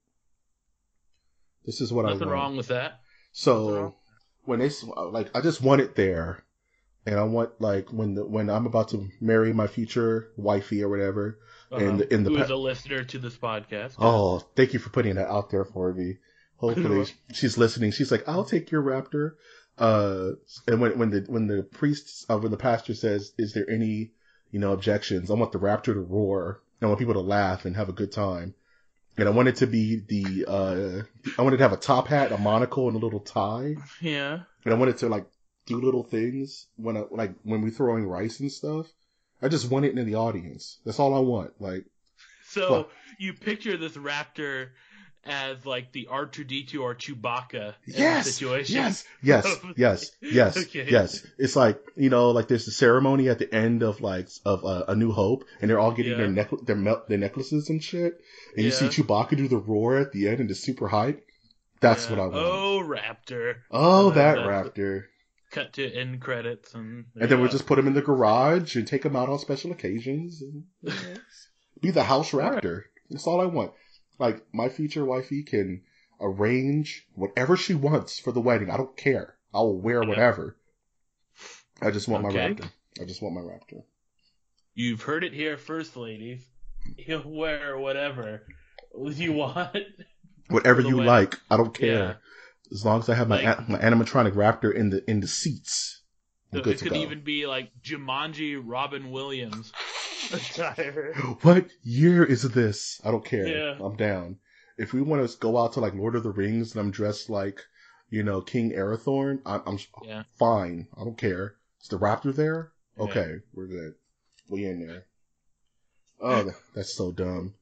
This is what I want. Nothing wrong with that. So when they like, I just want it there, and I want like when the when I'm about to marry my future wifey or whatever. And in the Uh-huh. Pa- a listener to this podcast? Oh, thank you for putting that out there for me. Hopefully <laughs> she's listening. She's like, I'll take your raptor. Uh, and when when the when the priest uh, when the pastor says, "Is there any you know objections?" I want the raptor to roar. I want people to laugh and have a good time. And I want it to be the uh, I wanted to have a top hat, a monocle, and a little tie. Yeah. And I wanted to like do little things when I like when we're throwing rice and stuff. I just want it in the audience. That's all I want. Like, So What? you picture this raptor as like the R2D2 or Chewbacca yes, situation. yes, yes, <laughs> yes, yes, Okay. yes. It's like you know, like there's the ceremony at the end of like of uh, A New Hope, and they're all getting their neck their mel- their necklaces and shit, and you see Chewbacca do the roar at the end and the super hype. That's Yeah. what I want. Oh, raptor! Oh, that that's- raptor. Cut to end credits and. And then we'll just put him in the garage and take him out on special occasions and you know, be the house raptor. That's all I want. Like my future wifey can arrange whatever she wants for the wedding. I don't care. I will wear Yeah. whatever. I just want my raptor. I just want my raptor. You've heard it here first, ladies. He'll wear whatever you want. Whatever you wedding. like, I don't care. Yeah. As long as I have my Like- a- my animatronic raptor in the in the seats, I'm So good it could go. even be like Jumanji Robin Williams attire. <laughs> What year is this? I don't care. Yeah. I'm down. If we want to go out to like Lord of the Rings and I'm dressed like, you know, King Arathorn, I'm, I'm Yeah. fine. I don't care. Is the raptor there? Yeah. Okay, we're good. We in there. Oh, <laughs> that's so dumb.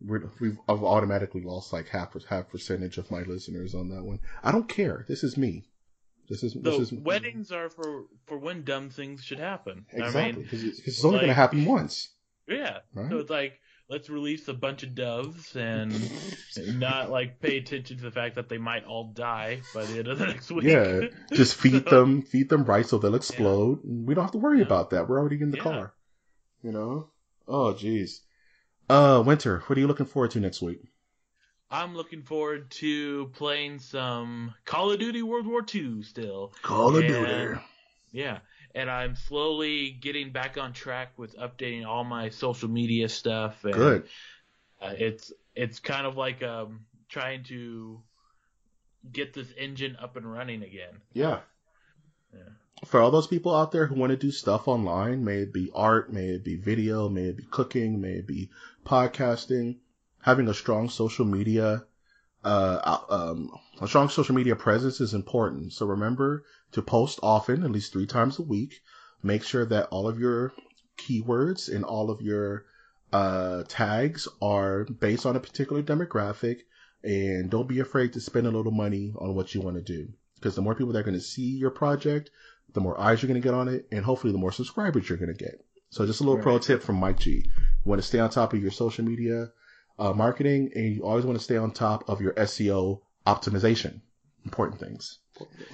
We're, we've I've automatically lost like half half percentage of my listeners on that one. I don't care. This is me. This is this is weddings are for for when dumb things should happen. exactly I mean, because it's only going to happen once. yeah. Right? So it's like let's release a bunch of doves and <laughs> not like pay attention to the fact that they might all die by the end of the next week. Yeah, just <laughs> feed So- them, feed them right so they'll explode. We don't have to worry Yeah. about that. We're already in the Yeah. car. You know? Oh, jeez. Uh, Wynter, what are you looking forward to next week? I'm looking forward to playing some Call of Duty World War II still. Call of And- Duty. Yeah, and I'm slowly getting back on track with updating all my social media stuff. And, Good. Uh, it's it's kind of like um trying to get this engine up and running again. Yeah. Yeah. For all those people out there who want to do stuff online, may it be art, may it be video, may it be cooking, may it be podcasting, having a strong social media, uh, um, a strong social media presence is important. So remember to post often, at least three times a week. Make sure that all of your keywords and all of your uh, tags are based on a particular demographic, and don't be afraid to spend a little money on what you want to do. Because the more people that are going to see your project, the more eyes you're going to get on it, and hopefully the more subscribers you're going to get. So just a little pro tip from Mike G. You want to stay on top of your social media uh, marketing, and you always want to stay on top of your SEO optimization. Important things.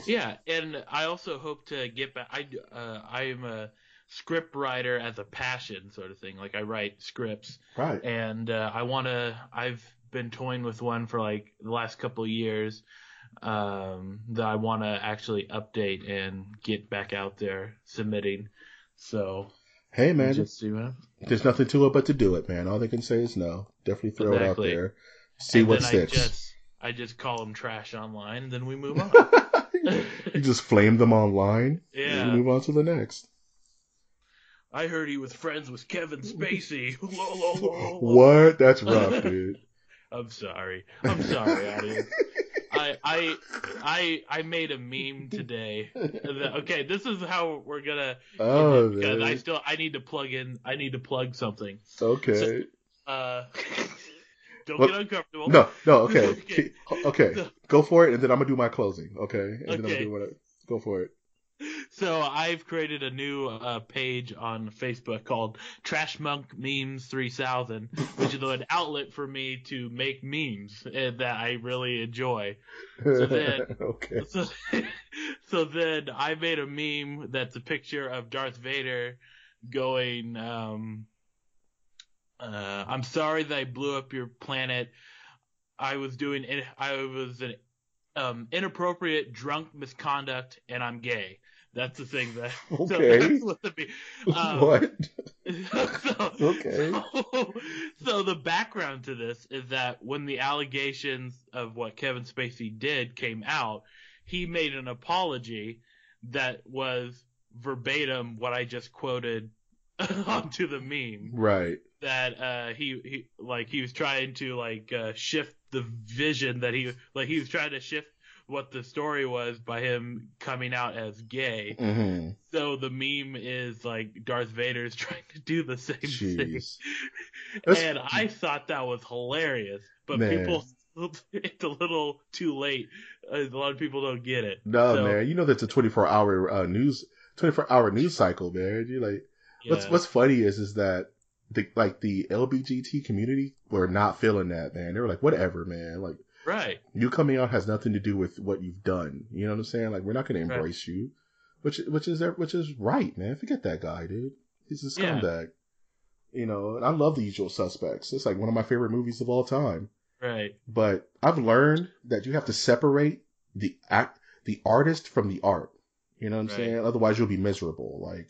Yeah, and I also hope to get back. I uh, I am a script writer as a passion sort of thing. Like I write scripts, Right. and uh, I want to. I've been toying with one for like the last couple of years um, that I want to actually update and get back out there submitting. So Hey man, just see what. there's nothing to it but to do it, man. All they can say is no. Definitely throw Exactly. it out there. See and what sticks. I just I just call them trash online, and then we move on. <laughs> you just flame them online. Yeah. And you move on to the next. I heard he was friends with Kevin Spacey. <laughs> What? That's rough, <laughs> dude. I'm sorry. I'm sorry, audience. I I I I made a meme today. Okay, this is how we're gonna. Oh, because I still I need to plug in. I need to plug something. Okay. Uh, <laughs> don't What- get uncomfortable. No, no, okay. <laughs> Okay. Okay. So- Go for it, and then I'm going to do my closing, okay? And then I'm Okay. to do what I- Go for it. <laughs> So I've created a new uh, page on Facebook called Trash Monk Memes 3000, which is an outlet for me to make memes uh, that I really enjoy. So then- <laughs> okay. So, <laughs> so then I made a meme that's a picture of Darth Vader going, um, uh, I'm sorry that I blew up your planet. I was doing, it- I was an um, inappropriate drunk misconduct, and I'm gay. That's the thing that. <laughs> So Okay. that's what the um, what? <laughs> so, Okay. So, so the background to this is that when the allegations of what Kevin Spacey did came out, he made an apology that was verbatim what I just quoted <laughs> onto the meme. Right. That uh, he he like he was trying to like uh, shift the vision that he like he was trying to shift what the story was by him coming out as gay. hmm So the meme is like Darth Vader is <laughs> trying to do the same thing, Jeez. That's- and I thought that was hilarious. But Man. people, <laughs> it's a little too late. A lot of people don't get it. No, So, man. You know that's a 24 hour uh, news, 24 hour news cycle, man. You like what's what's funny is is that the like the LBGT community were not feeling that, man. They were like, whatever, man. Like right? you coming out has nothing to do with what you've done. You know what I'm saying? Like we're not going to Right. embrace you, which which is which is right, man. Forget that guy, dude. He's a Yeah. scumbag. You know, and I love The Usual Suspects. It's like one of my favorite movies of all time. Right. But I've learned that you have to separate the act, the artist from the art. You know what I'm Right. saying? Otherwise, you'll be miserable. Like,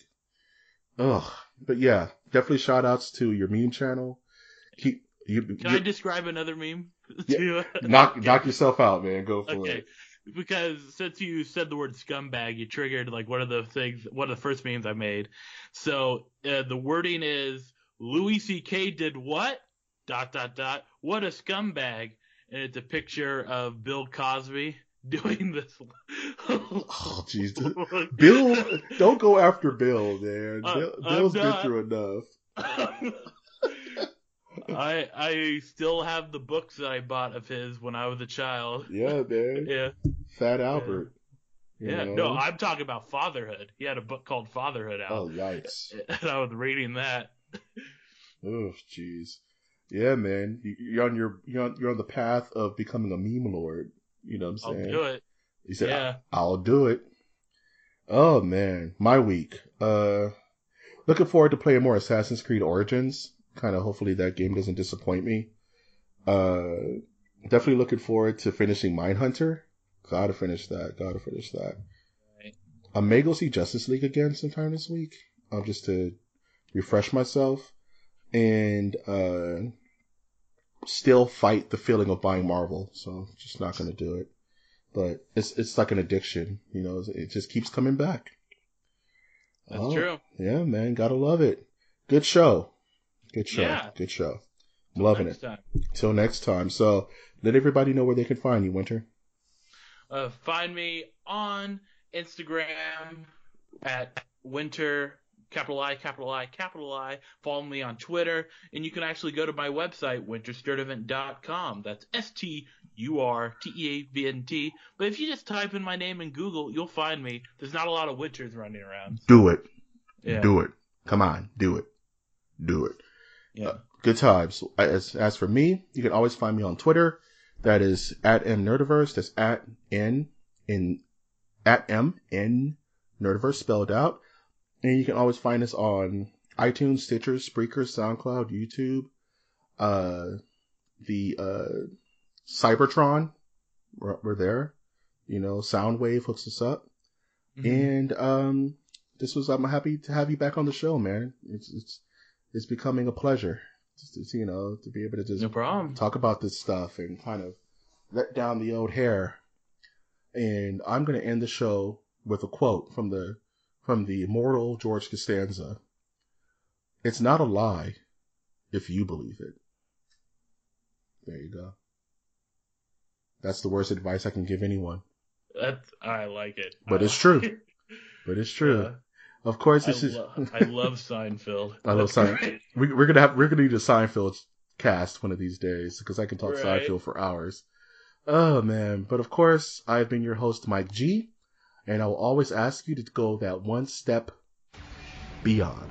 ugh. But yeah, definitely shout outs to your meme channel. Keep you, Can you I describe another meme? <laughs> Yeah. Knock <laughs> knock yourself out, man. Go for Okay. it. Because since you said the word scumbag, you triggered like one of the things, one of the first memes I made. So uh, the wording is Louis C.K. did what? Dot dot dot. What a scumbag! And it's a picture of Bill Cosby <laughs> doing this. Oh, jeez. Bill, don't go after Bill, man. Uh, Bill, Bill's been through enough. I I still have the books that I bought of his when I was a child. Yeah, man. <laughs> Yeah. Fat Albert. you Yeah, no, I'm talking about fatherhood. He had a book called Fatherhood out. Oh, yikes. <laughs> and I was reading that. Oh, jeez. Yeah, man. You- You're on your you're on, you're on the path of becoming a meme lord. You know what I'm saying? I'll do it. He said, Yeah. I'll do it. Oh man, my week. Uh looking forward to playing more Assassin's Creed Origins. Kind of hopefully that game doesn't disappoint me. Uh definitely looking forward to finishing Mindhunter. Gotta finish that. Gotta finish that. Right. I may go see Justice League again sometime this week. Um, just to refresh myself and uh still fight the feeling of buying Marvel. So just not gonna do it but it's it's like an addiction, you know. It just keeps coming back. That's Oh, true. Yeah, man, gotta love it. Good show, good show, Yeah. good show. I'm loving it. time. Till next time. So let everybody know where they can find you, Wynter. Uh, find me on Instagram at Wynter capital I capital I capital I. Follow me on Twitter, and you can actually go to my website wyntersturdivant.com. That's S T U R T E A V N T. But if you just type in my name in Google, you'll find me. There's not a lot of winters running around. Do it, Yeah. do it. Come on, do it, do it. Yeah. Good times. As as for me, you can always find me on Twitter. That is at m nerdiverse. That's at n in at m n nerdiverse spelled out. And you can always find us on iTunes, Stitcher, Spreaker, SoundCloud, YouTube, uh, the uh, Cybertron. We're, we're there. You know, Soundwave hooks us up. Mhm. And um, this was I'm happy to have you back on the show, man. It's it's it's becoming a pleasure, just to, you know, to be able to just No problem. talk about this stuff and kind of let down the old hair. And I'm going to end the show with a quote from the from the immortal George Costanza. It's not a lie if you believe it. There you go. That's the worst advice I can give anyone, That's I like it. But I it's true. it. but it's true. <laughs> Yeah. Of course, I, this is. lo- I love Seinfeld. <laughs> I love Seinfeld. We, we're gonna have we're gonna need a Seinfeld cast one of these days because I can talk Right. Seinfeld for hours. Oh man! But of course, I've been your host, Mike G, and I will always ask you to go that one step beyond.